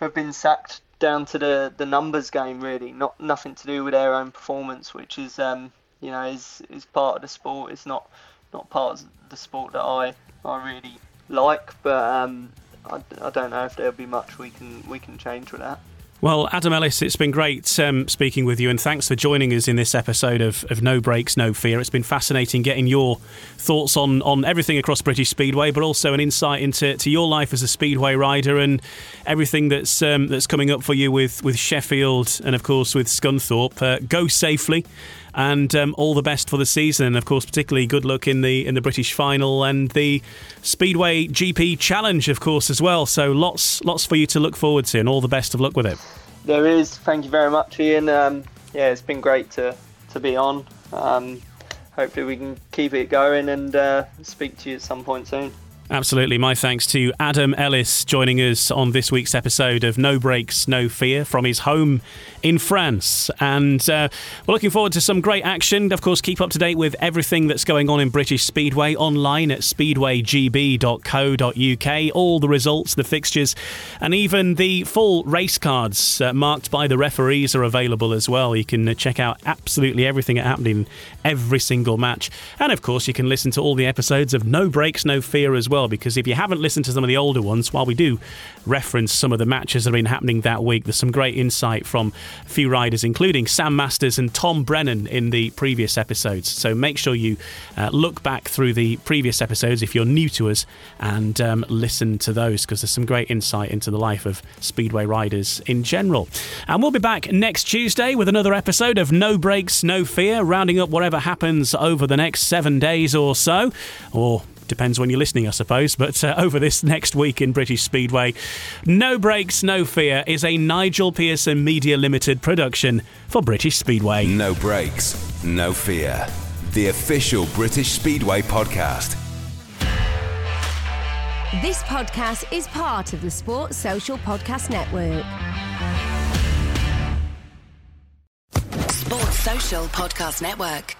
have been sacked down to the, the numbers game really, not nothing to do with their own performance, which is um, you know is is part of the sport. It's not not part of the sport that I I really like, but um, I, I don't know if there'll be much we can we can change with that. Well, Adam Ellis, it's been great um, speaking with you, and thanks for joining us in this episode of, of No Brakes, No Fear. It's been fascinating getting your thoughts on, on everything across British Speedway, but also an insight into to your life as a Speedway rider and everything that's um, that's coming up for you with, with Sheffield and, of course, with Scunthorpe. Uh, go safely and um, all the best for the season. Of course, particularly good luck in the in the British final and the Speedway GP Challenge, of course, as well. So lots lots for you to look forward to, and all the best of luck with it. There is. Thank you very much, Ian. Um, yeah, it's been great to to be on. Um, hopefully, we can keep it going and uh, speak to you at some point soon. Absolutely. My thanks to Adam Ellis joining us on this week's episode of No Brakes, No Fear from his home in France. And uh, we're looking forward to some great action. Of course, keep up to date with everything that's going on in British Speedway online at speedwaygb.co.uk. All the results, the fixtures, and even the full race cards uh, marked by the referees are available as well. You can uh, check out absolutely everything happening every single match. And of course, you can listen to all the episodes of No Brakes, No Fear as well well, because if you haven't listened to some of the older ones, while we do reference some of the matches that have been happening that week, there's some great insight from a few riders, including Sam Masters and Tom Brennan in the previous episodes. So make sure you uh, look back through the previous episodes if you're new to us and um, listen to those, because there's some great insight into the life of Speedway riders in general. And we'll be back next Tuesday with another episode of No Brakes, No Fear, rounding up whatever happens over the next seven days or so, or Depends when you're listening, I suppose. But uh, over this next week in British Speedway, No Brakes, No Fear is a Nigel Pearson Media Limited production for British Speedway. No Brakes, No Fear. The official British Speedway podcast. This podcast is part of the Sports Social Podcast Network. Sports Social Podcast Network.